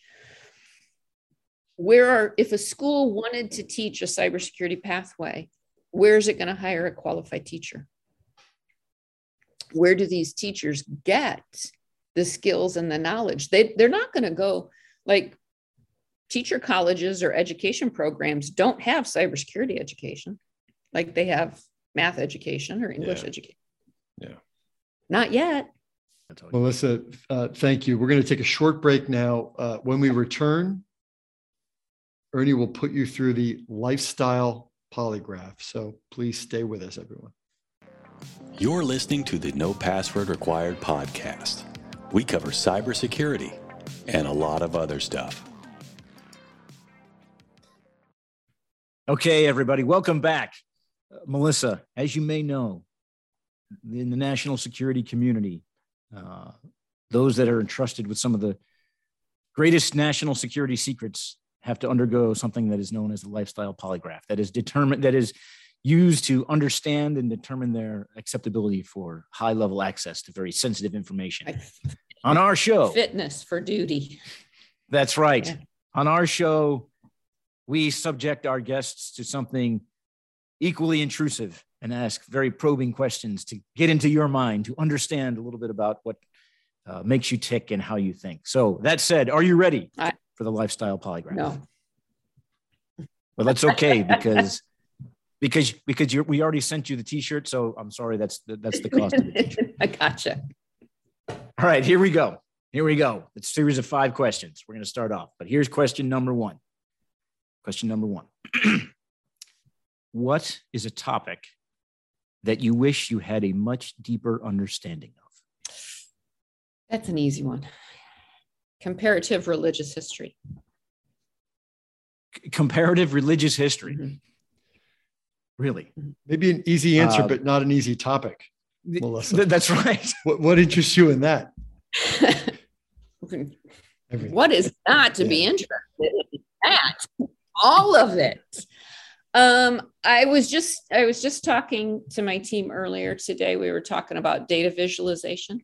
where are if a school wanted to teach a cybersecurity pathway where is it going to hire a qualified teacher where do these teachers get the skills and the knowledge they, they're not going to go like teacher colleges or education programs don't have cybersecurity education like they have math education or english yeah. education yeah not yet melissa uh, thank you we're going to take a short break now uh, when we return Ernie will put you through the lifestyle polygraph. So please stay with us, everyone. You're listening to the No Password Required podcast. We cover cybersecurity and a lot of other stuff. Okay, everybody, welcome back. Uh, Melissa, as you may know, in the national security community, uh, those that are entrusted with some of the greatest national security secrets have to undergo something that is known as the lifestyle polygraph that is determined that is used to understand and determine their acceptability for high level access to very sensitive information. On our show fitness for duty. That's right. Yeah. on our show we subject our guests to something equally intrusive and ask very probing questions to get into your mind to understand a little bit about what uh, makes you tick and how you think. So that said, are you ready I, for the lifestyle polygraph? No. Well, that's okay because because because we already sent you the T-shirt. So I'm sorry, that's the, that's the cost of the T-shirt. *laughs* I gotcha. All right, here we go. Here we go. It's a series of five questions. We're going to start off, but here's question number one. Question number one. *clears throat* what is a topic that you wish you had a much deeper understanding of? That's an easy one. Comparative religious history. C- comparative religious history. Mhm. Really? Maybe an easy answer, Uh, but not an easy topic. Melissa. Th- that's right. *laughs* What, what interests you in that? *laughs* Everything. what is not to be interested in that? All of it. Um, I was just I was just talking to my team earlier today. We were talking about data visualization.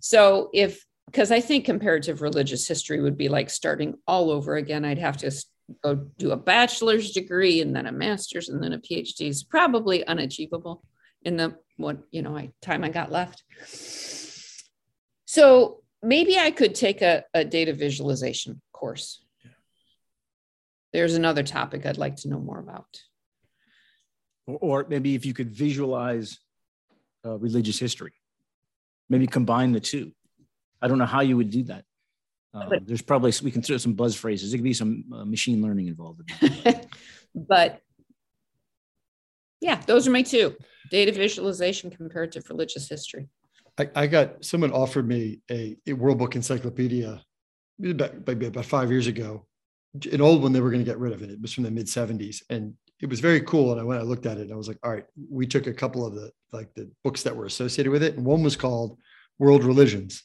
So if because I think comparative religious history would be like starting all over again. I'd have to go do a bachelor's degree and then a master's and then a PhD is probably unachievable in the what you know I, time I got left. So maybe I could take a, a data visualization course. There's another topic I'd like to know more about. Or, or maybe if you could visualize uh, religious history, maybe combine the two. I don't know how you would do that. Uh, But- there's probably we can throw some buzz phrases. There could be some uh, machine learning involved. In that. *laughs* but yeah, those are my two data visualization, comparative religious history. I, I got someone offered me a, a World Book Encyclopedia about, maybe about five years ago, an old one they were going to get rid of it. It was from the mid 70s, and it was very cool. And I went, I looked at it, and I was like, all right. We took a couple of the like the books that were associated with it, and one was called World Religions,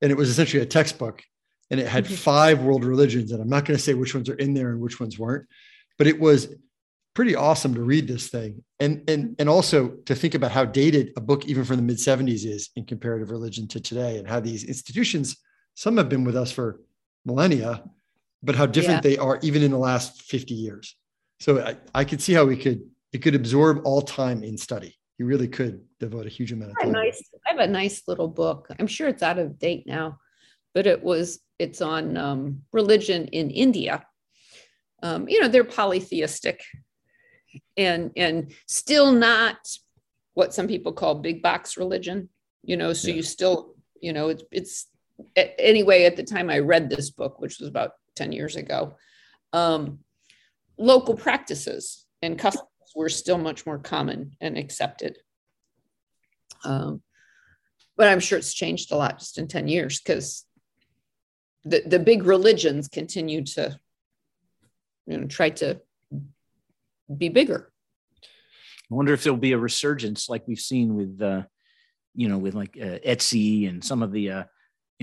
and it was essentially a textbook, and it had Mhm. five world religions. And I'm not going to say which ones are in there and which ones weren't, but it was pretty awesome to read this thing and and and also to think about how dated a book even from the mid 70s is in comparative religion to today and how these institutions some have been with us for millennia but how different Yeah. they are even in the last 50 years so I, I could see how we could it could absorb all time in study you really could devote a huge amount of I have, a time nice, I have a nice little book. I'm sure it's out of date now, but it was it's on um, religion in India. Um, you know, they're polytheistic and and still not what some people call big box religion. You know, so Yeah. you still, you know, it's it's anyway, at the time I read this book, which was about 10 years ago, um, local practices and customs were still much more common and accepted. Um, but I'm sure it's changed a lot just in 10 years because the, the big religions continue to you know try to be bigger. I wonder if there'll be a resurgence like we've seen with, uh, you know, with like uh, Etsy and some of the, uh,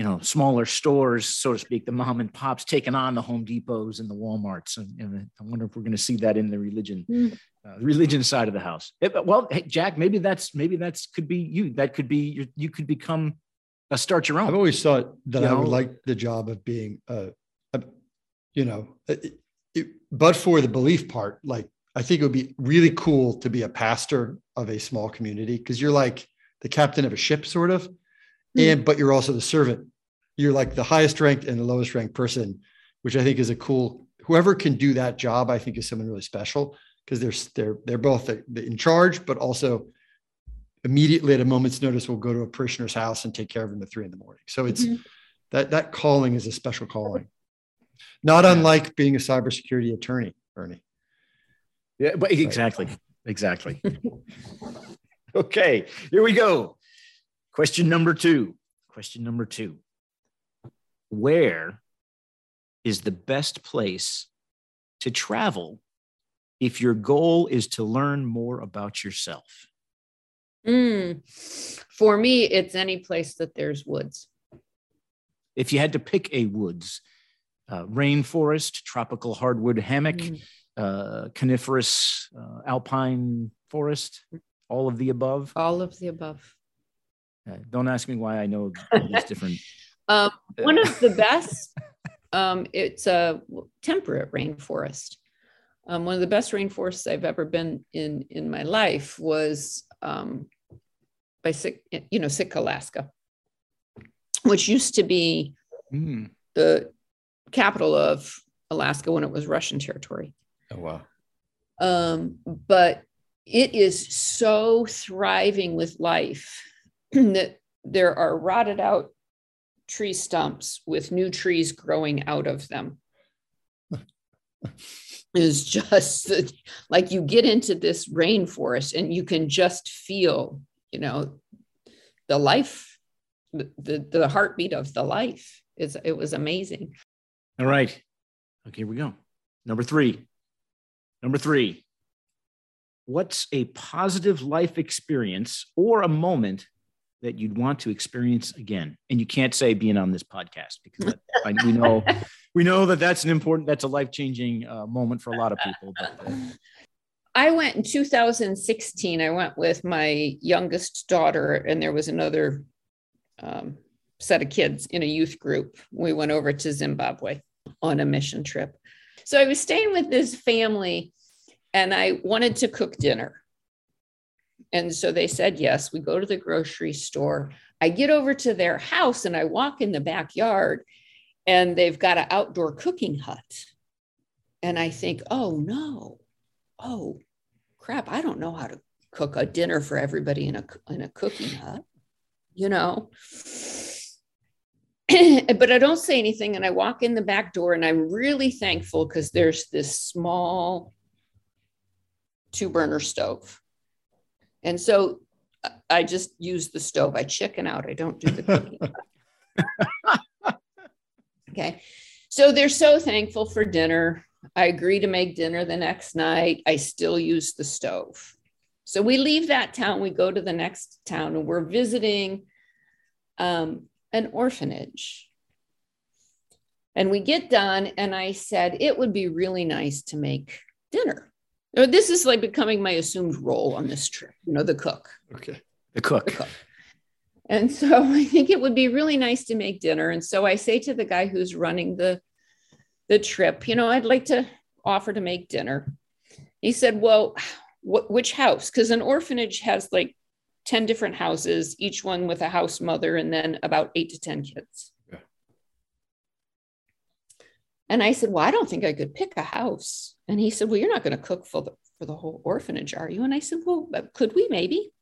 you know, smaller stores, so to speak, the mom and pops taking on the Home Depots and the WalMarts. And, and I wonder if we're going to see that in the religion, Mm. uh, religion side of the house. Eh, but- well, hey, Jack, maybe that's maybe that's could be you. That could be you. You could become a start your own. I've always thought that You I would like the job of being a, a you know, it, it, but for the belief part, like I think it would be really cool to be a pastor of a small community because you're like the captain of a ship, sort of, and but you're also the servant. You're like the highest ranked and the lowest ranked person, which I think is a cool. Whoever can do that job, I think, is someone really special because they're they're they're both in charge, but also immediately at a moment's notice will go to a parishioner's house and take care of him at three in the morning. So it's Mhm. that that calling is a special calling, not unlike being a cybersecurity attorney, Ernie. Yeah, but exactly, exactly. *laughs* okay, here we go. Question number two. Question number two. Where is the best place to travel if your goal is to learn more about yourself? Mm. For me, it's any place that there's woods. If you had to pick a woods, uh, rainforest, tropical hardwood hammock, Mm. uh, coniferous uh, alpine forest, all of the above. All of the above. Uh, don't ask me why I know all these different. *laughs* Um, one of the *laughs* best, um, it's a temperate rainforest. Um, one of the best rainforests I've ever been in in my life was um, by Sick, you know, Sitka, Alaska. which used to be mm. the capital of Alaska when it was Russian territory. Oh, wow. Um, but it is so thriving with life *clears throat* that there are rotted out tree stumps with new trees growing out of them. *laughs* is just like you get into this rainforest and you can just feel, you know, the life, the, the, the heartbeat of the life. Is it was amazing. All right. Okay, here we go. Number three. Number three. What's a positive life experience or a moment that you'd want to experience again? And you can't say being on this podcast because I, we know *laughs* we know that that's an important that's a life changing uh, moment for a lot of people. But, uh, I went in 2016. I went with my youngest daughter, and there was another um, set of kids in a youth group. We went over to Zimbabwe on a mission trip. So I was staying with this family, and I wanted to cook dinner. And so they said yes. We go to the grocery store. I get over to their house and I walk in the backyard and they've got an outdoor cooking hut. And I think, oh no, oh crap, I don't know how to cook a dinner for everybody in a, in a cooking hut, you know? *clears throat* but I don't say anything. And I walk in the back door and I'm really thankful because there's this small two burner stove and so I just use the stove. I chicken out. I don't do the cooking. *laughs* okay. So they're so thankful for dinner. I agree to make dinner the next night. I still use the stove. So we leave that town, we go to the next town, and we're visiting um, an orphanage. And we get done, and I said, it would be really nice to make dinner. This is like becoming my assumed role on this trip, you know, the cook. Okay. The cook. The cook. And so *laughs* I think it would be really nice to make dinner. And so I say to the guy who's running the the trip, you know, I'd like to offer to make dinner. He said, "Well, wh- which house? Because an orphanage has like 10 different houses, each one with a house mother and then about eight to 10 kids. And I said, Well, I don't think I could pick a house. And he said, Well, you're not going to cook for the, for the whole orphanage, are you? And I said, Well, could we maybe?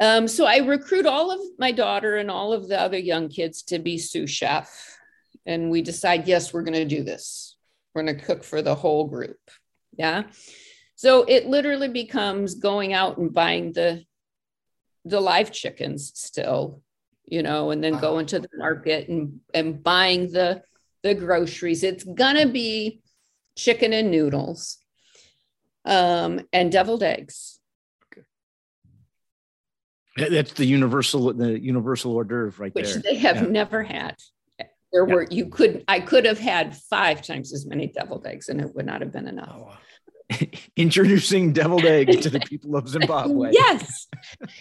Um, so I recruit all of my daughter and all of the other young kids to be sous chef. And we decide, yes, we're going to do this. We're going to cook for the whole group. Yeah. So it literally becomes going out and buying the the live chickens still, you know, and then going to the market and, and buying the the groceries. It's gonna be chicken and noodles, um, and deviled eggs. Okay. That's the universal the universal hors d'oeuvre right which there. Which they have yeah. never had. There yeah. were you could I could have had five times as many deviled eggs and it would not have been enough. Oh, wow. *laughs* introducing deviled eggs to the *laughs* people of Zimbabwe. yes.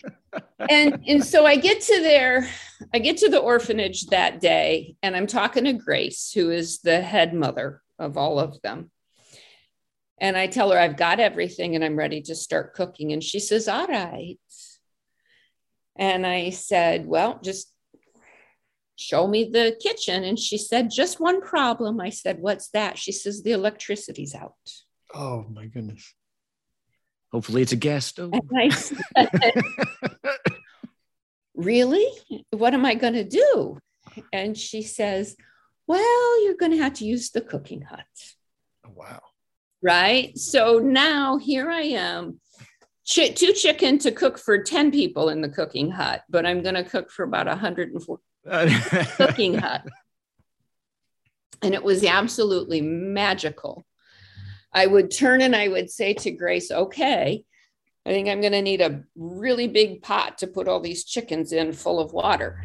*laughs* and and so I get to there, I get to the orphanage that day, and I'm talking to Grace, who is the head mother of all of them. And I tell her I've got everything and I'm ready to start cooking. And she says, All right. And I said, Well, just show me the kitchen. And she said, Just one problem. I said, What's that? She says, The electricity's out. Oh my goodness. Hopefully it's a gas stove. Oh. Said, *laughs* really? What am I going to do? And she says, Well, you're going to have to use the cooking hut. Oh, wow. Right. So now here I am, Ch- two chicken to cook for 10 people in the cooking hut, but I'm going to cook for about 104 *laughs* cooking hut. And it was absolutely magical. I would turn and I would say to Grace, okay, I think I'm going to need a really big pot to put all these chickens in full of water.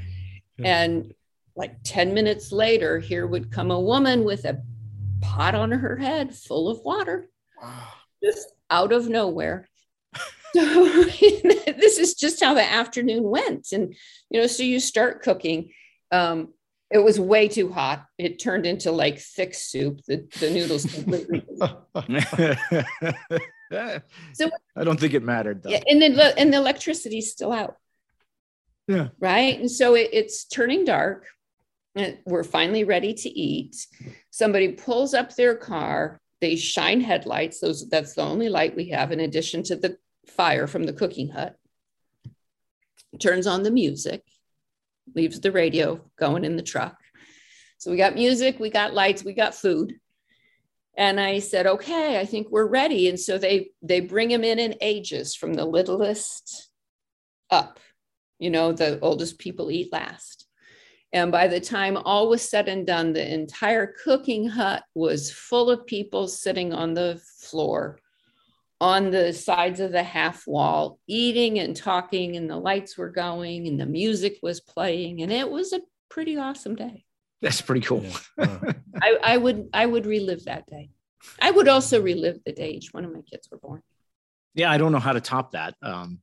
Yeah. And like 10 minutes later, here would come a woman with a pot on her head full of water, wow. just out of nowhere. *laughs* so *laughs* this is just how the afternoon went. And, you know, so you start cooking. Um, it was way too hot. It turned into like thick soup. The, the noodles completely. *laughs* so *laughs* I don't think it mattered though. Yeah, and the and the electricity's still out. Yeah. Right. And so it, it's turning dark. And we're finally ready to eat. Somebody pulls up their car. They shine headlights. Those that's the only light we have in addition to the fire from the cooking hut. Turns on the music, leaves the radio going in the truck. So we got music, we got lights, we got food. And I said, okay, I think we're ready. And so they they bring him in in ages from the littlest up. You know, the oldest people eat last. And by the time all was said and done, the entire cooking hut was full of people sitting on the floor, on the sides of the half wall, eating and talking, and the lights were going, and the music was playing, and it was a pretty awesome day. That's pretty cool. Yeah. *laughs* I, I would I would relive that day. I would also relive the day each one of my kids were born. Yeah, I don't know how to top that um,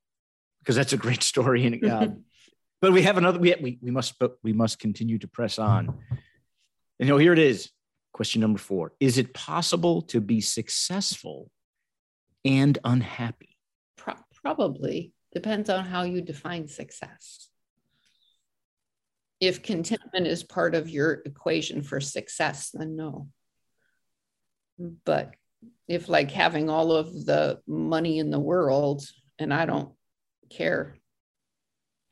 because that's a great story. And uh, *laughs* but we have another. We, we we must but we must continue to press on. And you know, here it is. Question number four: Is it possible to be successful and unhappy? Pro- probably depends on how you define success. If contentment is part of your equation for success, then no. But if like having all of the money in the world and I don't care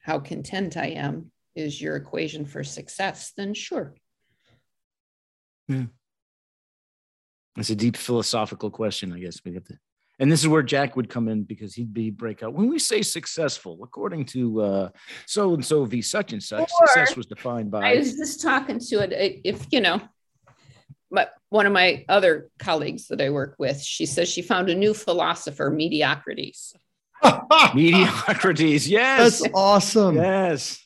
how content I am is your equation for success, then sure. Hmm. Yeah. It's a deep philosophical question, I guess we have to. And this is where Jack would come in because he'd be breakout. When we say successful, according to uh, so and so v such and such, Or- success was defined by. I was just talking to it. If you know, but one of my other colleagues that I work with, she says she found a new philosopher, mediocritus. *laughs* mediocritus. Yes. That's awesome. yes.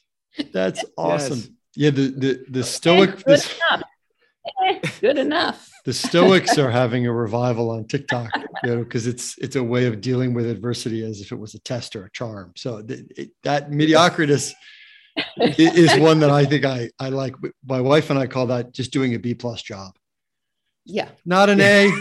That's awesome. Yes. Yeah, the the the Stoic Good the, enough. Eh, Good enough. The Stoics are having a revival on TikTok, you know, because it's it's a way of dealing with adversity as if it was a test or a charm. So th- it, that mediocritus is one that I think I I like. My wife and I call that just doing a B plus job. Yeah. Not an A,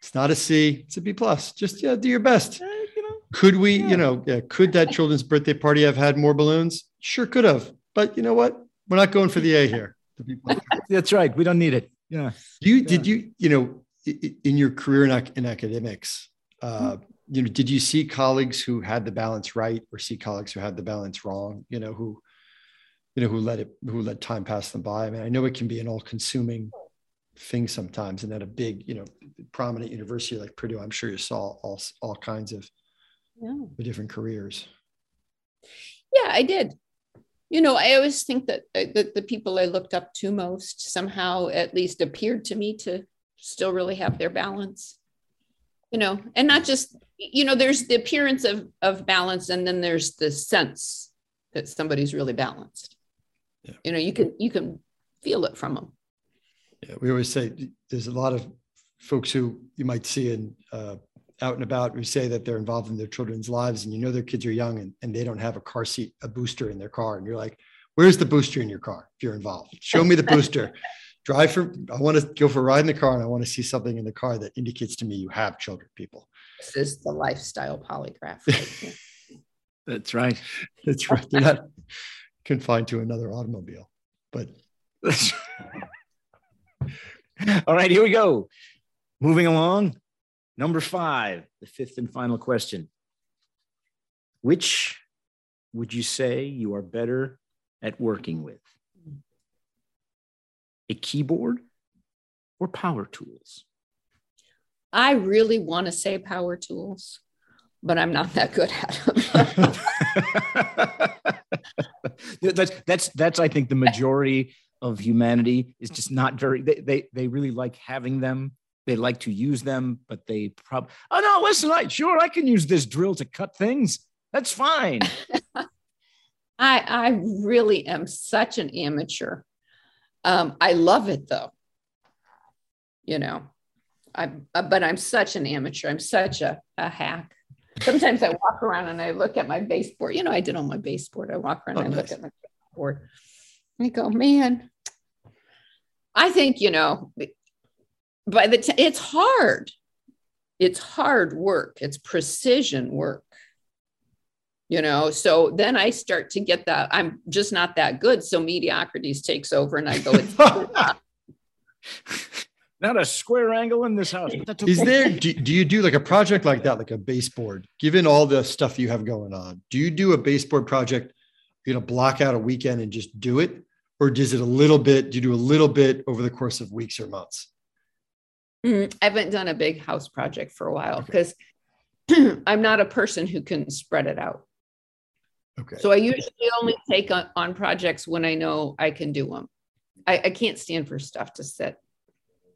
it's not a C, it's a B plus. Just yeah, do your best. Eh, you know, Could we, Yeah. you know, yeah, could that children's birthday party have had more balloons? Sure could have. But you know what? We're not going for the A here. The B plus. that's right. We don't need it. Yeah. You did you you know i- i- in your career in, in academics, uh, you know, did you see colleagues who had the balance right or see colleagues who had the balance wrong? You know, who you know who let it who let time pass them by. I mean, I know it can be an all-consuming thing sometimes, and at a big you know prominent university like Purdue, I'm sure you saw all all kinds of Yeah. different careers. Yeah, I did. You know, I always think that, uh, that the people I looked up to most somehow at least appeared to me to still really have their balance. You know, and not just, you know, there's the appearance of, of balance and then there's the sense that somebody's really balanced. Yeah. You know, you can you can feel it from them. Yeah, we always say there's a lot of folks who you might see in uh, out and about who say that they're involved in their children's lives and you know their kids are young and, and they don't have a car seat, a booster in their car. And you're like, where's the booster in your car if you're involved? Show me the booster. *laughs* Drive for, I want to go for a ride in the car and I want to see something in the car that indicates to me you have children, people. This is the lifestyle polygraph. right. *laughs* That's right. That's right. They're not confined to another automobile. But *laughs* All right, here we go. Moving along. Number five, the fifth and final question. Which would you say you are better at working with? A keyboard or power tools? I really want to say power tools, but I'm not that good at them. *laughs* that's that's that's I think the majority of humanity is just not very they they, they really like having them. They like to use them, but they probably oh no, listen, I sure I can use this drill to cut things. That's fine. *laughs* I I really am such an amateur. Um, I love it though. You know, I uh, but I'm such an amateur. I'm such a, a hack. Sometimes I walk around and I look at my baseboard. You know, I did on my baseboard. I walk around Oh, and I nice. look at my baseboard. I go, man. I think you know. By the time it's hard. It's hard work. It's precision work. you know so then i start to get that i'm just not that good. So mediocritus takes over and i go it's *laughs* not a square angle in this house. Is there do, do you do like a project like that like a baseboard given all the stuff you have going on? Do you do a baseboard project you know block out a weekend and just do it? Or does it a little bit do you do a little bit over the course of weeks or months mm, i haven't done a big house project for a while because okay. *clears throat* i'm not a person who can spread it out Okay. So I usually only take on, on projects when I know I can do them. I, I can't stand for stuff to sit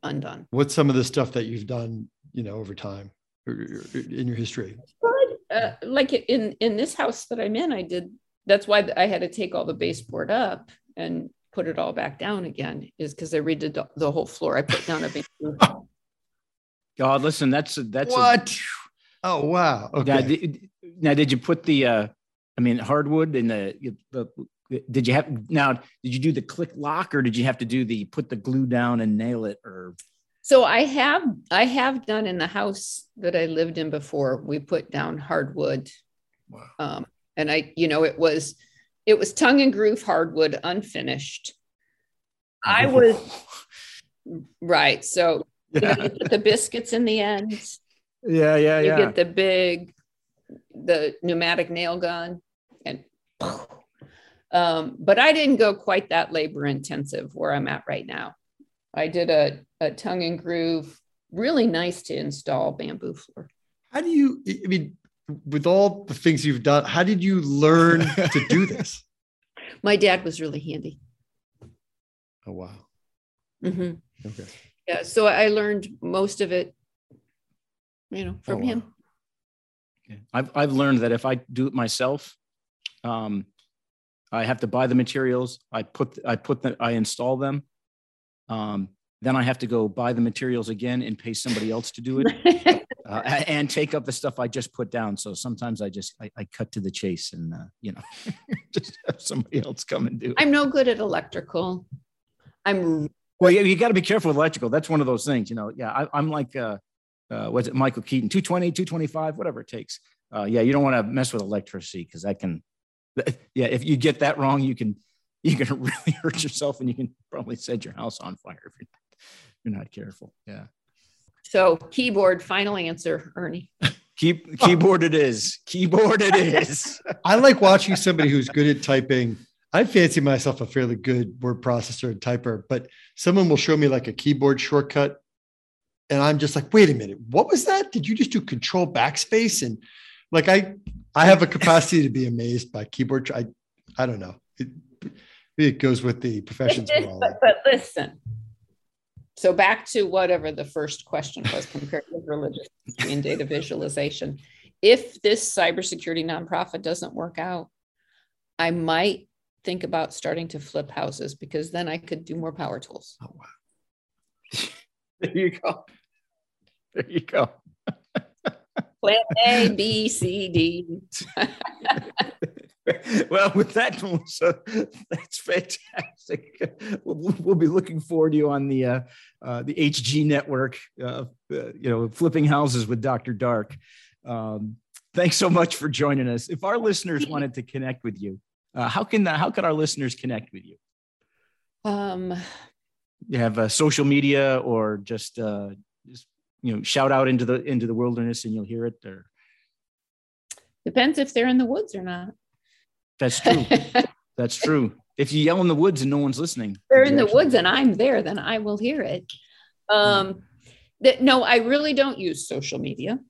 undone. What's some of the stuff that you've done, you know, over time in your history? Uh, like in in this house that I'm in, I did. That's why I had to take all the baseboard up and put it all back down again. Is because I redid the whole floor. I put down a *laughs* baseboard. God, listen, that's a, that's what. A, oh wow. Okay. Now did, now, did you put the uh, I mean, hardwood and the, the, did you have now? Did you do the click lock or did you have to do the put the glue down and nail it or? So I have I have done in the house that I lived in before. We put down hardwood, wow. um, and I you know it was it was tongue and groove hardwood unfinished. I was right. So yeah. you, know, you put the biscuits in the end. Yeah, yeah, you yeah. You get the big the pneumatic nail gun and um, but I didn't go quite that labor intensive where I'm at right now. I did a, a tongue and groove, really nice to install bamboo floor. How do you, I mean, with all the things you've done, how did you learn to do *laughs* this? My dad was really handy. Oh, wow. Mm-hmm. Okay. Yeah. So I learned most of it, you know, from oh, wow. him. I've I've learned that if I do it myself, um, I have to buy the materials. I put I put the I install them. Um, then I have to go buy the materials again and pay somebody else to do it, *laughs* uh, and take up the stuff I just put down. So sometimes I just I, I cut to the chase and uh, you know *laughs* just have somebody else come and do. It. I'm no good at electrical. I'm well. You, you got to be careful with electrical. That's one of those things. You know. Yeah, I, am like. Uh, uh, what's it, Michael Keaton, 220, 225, whatever it takes. Uh, yeah, you don't want to mess with electricity because that can, yeah, if you get that wrong, you can, you can *laughs* really hurt yourself and you can probably set your house on fire if you're not, you're not careful. Yeah. So keyboard, final answer, Ernie. *laughs* Keep keyboard it is. Keyboard it is. *laughs* I like watching somebody who's good at typing. I fancy myself a fairly good word processor and typer, but someone will show me like a keyboard shortcut and I'm just like, wait a minute, what was that? Did you just do control backspace? And like, I, I have a capacity to be amazed by keyboard. I, I don't know. It, it goes with the professions. Is, but, but listen, so back to whatever the first question was compared with religious and data visualization. If this cybersecurity nonprofit doesn't work out, I might think about starting to flip houses because then I could do more power tools. Oh wow. *laughs* there you go. There you go. Plan A, B, C, D. *laughs* well, with that, Melissa, that's fantastic. We'll, we'll, be looking forward to you on the uh, uh, the HG network. Uh, uh, you know, flipping houses with Dr. Dark. Um, thanks so much for joining us. If our listeners wanted to connect with you, uh, how can that? how can our listeners connect with you? Um, you have uh, social media or just uh, just you know shout out into the into the wilderness and you'll hear it or? Depends if they're in the woods or not. That's true. *laughs* That's true. If you yell in the woods and no one's listening they're in the woods and i'm there then i will hear it. Um that no i really don't use social media.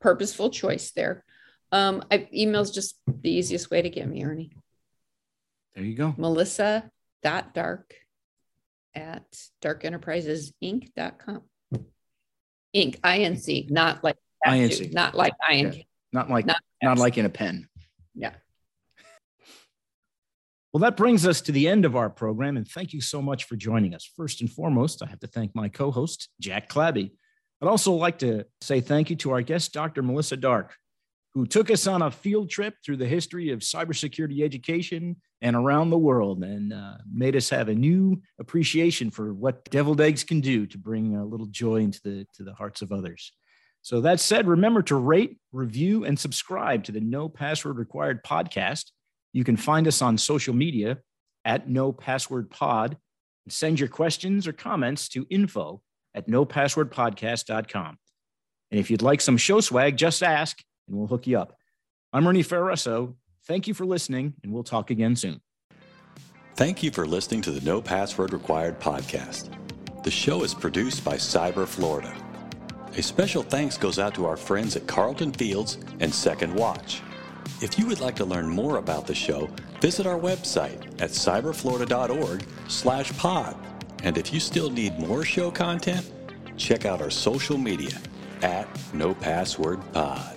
Purposeful choice there um I, email's just the easiest way to get me ernie there you go melissa dot dark at darkenterprisesinc.com. Inc. INC, not like INC, not like INC. Yeah. Not like not, not like in a pen. Yeah. Well, that brings us to the end of our program, and thank you so much for joining us. First and foremost, I have to thank my co-host Jack Clabby. I'd also like to say thank you to our guest, Dr. Melissa Dark, who took us on a field trip through the history of cybersecurity education and around the world and uh, made us have a new appreciation for what deviled eggs can do to bring a little joy into the, to the hearts of others. So that said, remember to rate, review, and subscribe to the No Password Required podcast. You can find us on social media at No Password Pod and send your questions or comments to info at nopasswordpodcast.com. And if you'd like some show swag, just ask and we'll hook you up. I'm Ernie Ferraresso. Thank you for listening, and we'll talk again soon. Thank you for listening to the No Password Required podcast. The show is produced by Cyber Florida. A special thanks goes out to our friends at Carlton Fields and Second Watch. If you would like to learn more about the show, visit our website at cyberflorida.org slash pod. And if you still need more show content, check out our social media at No Password Pod.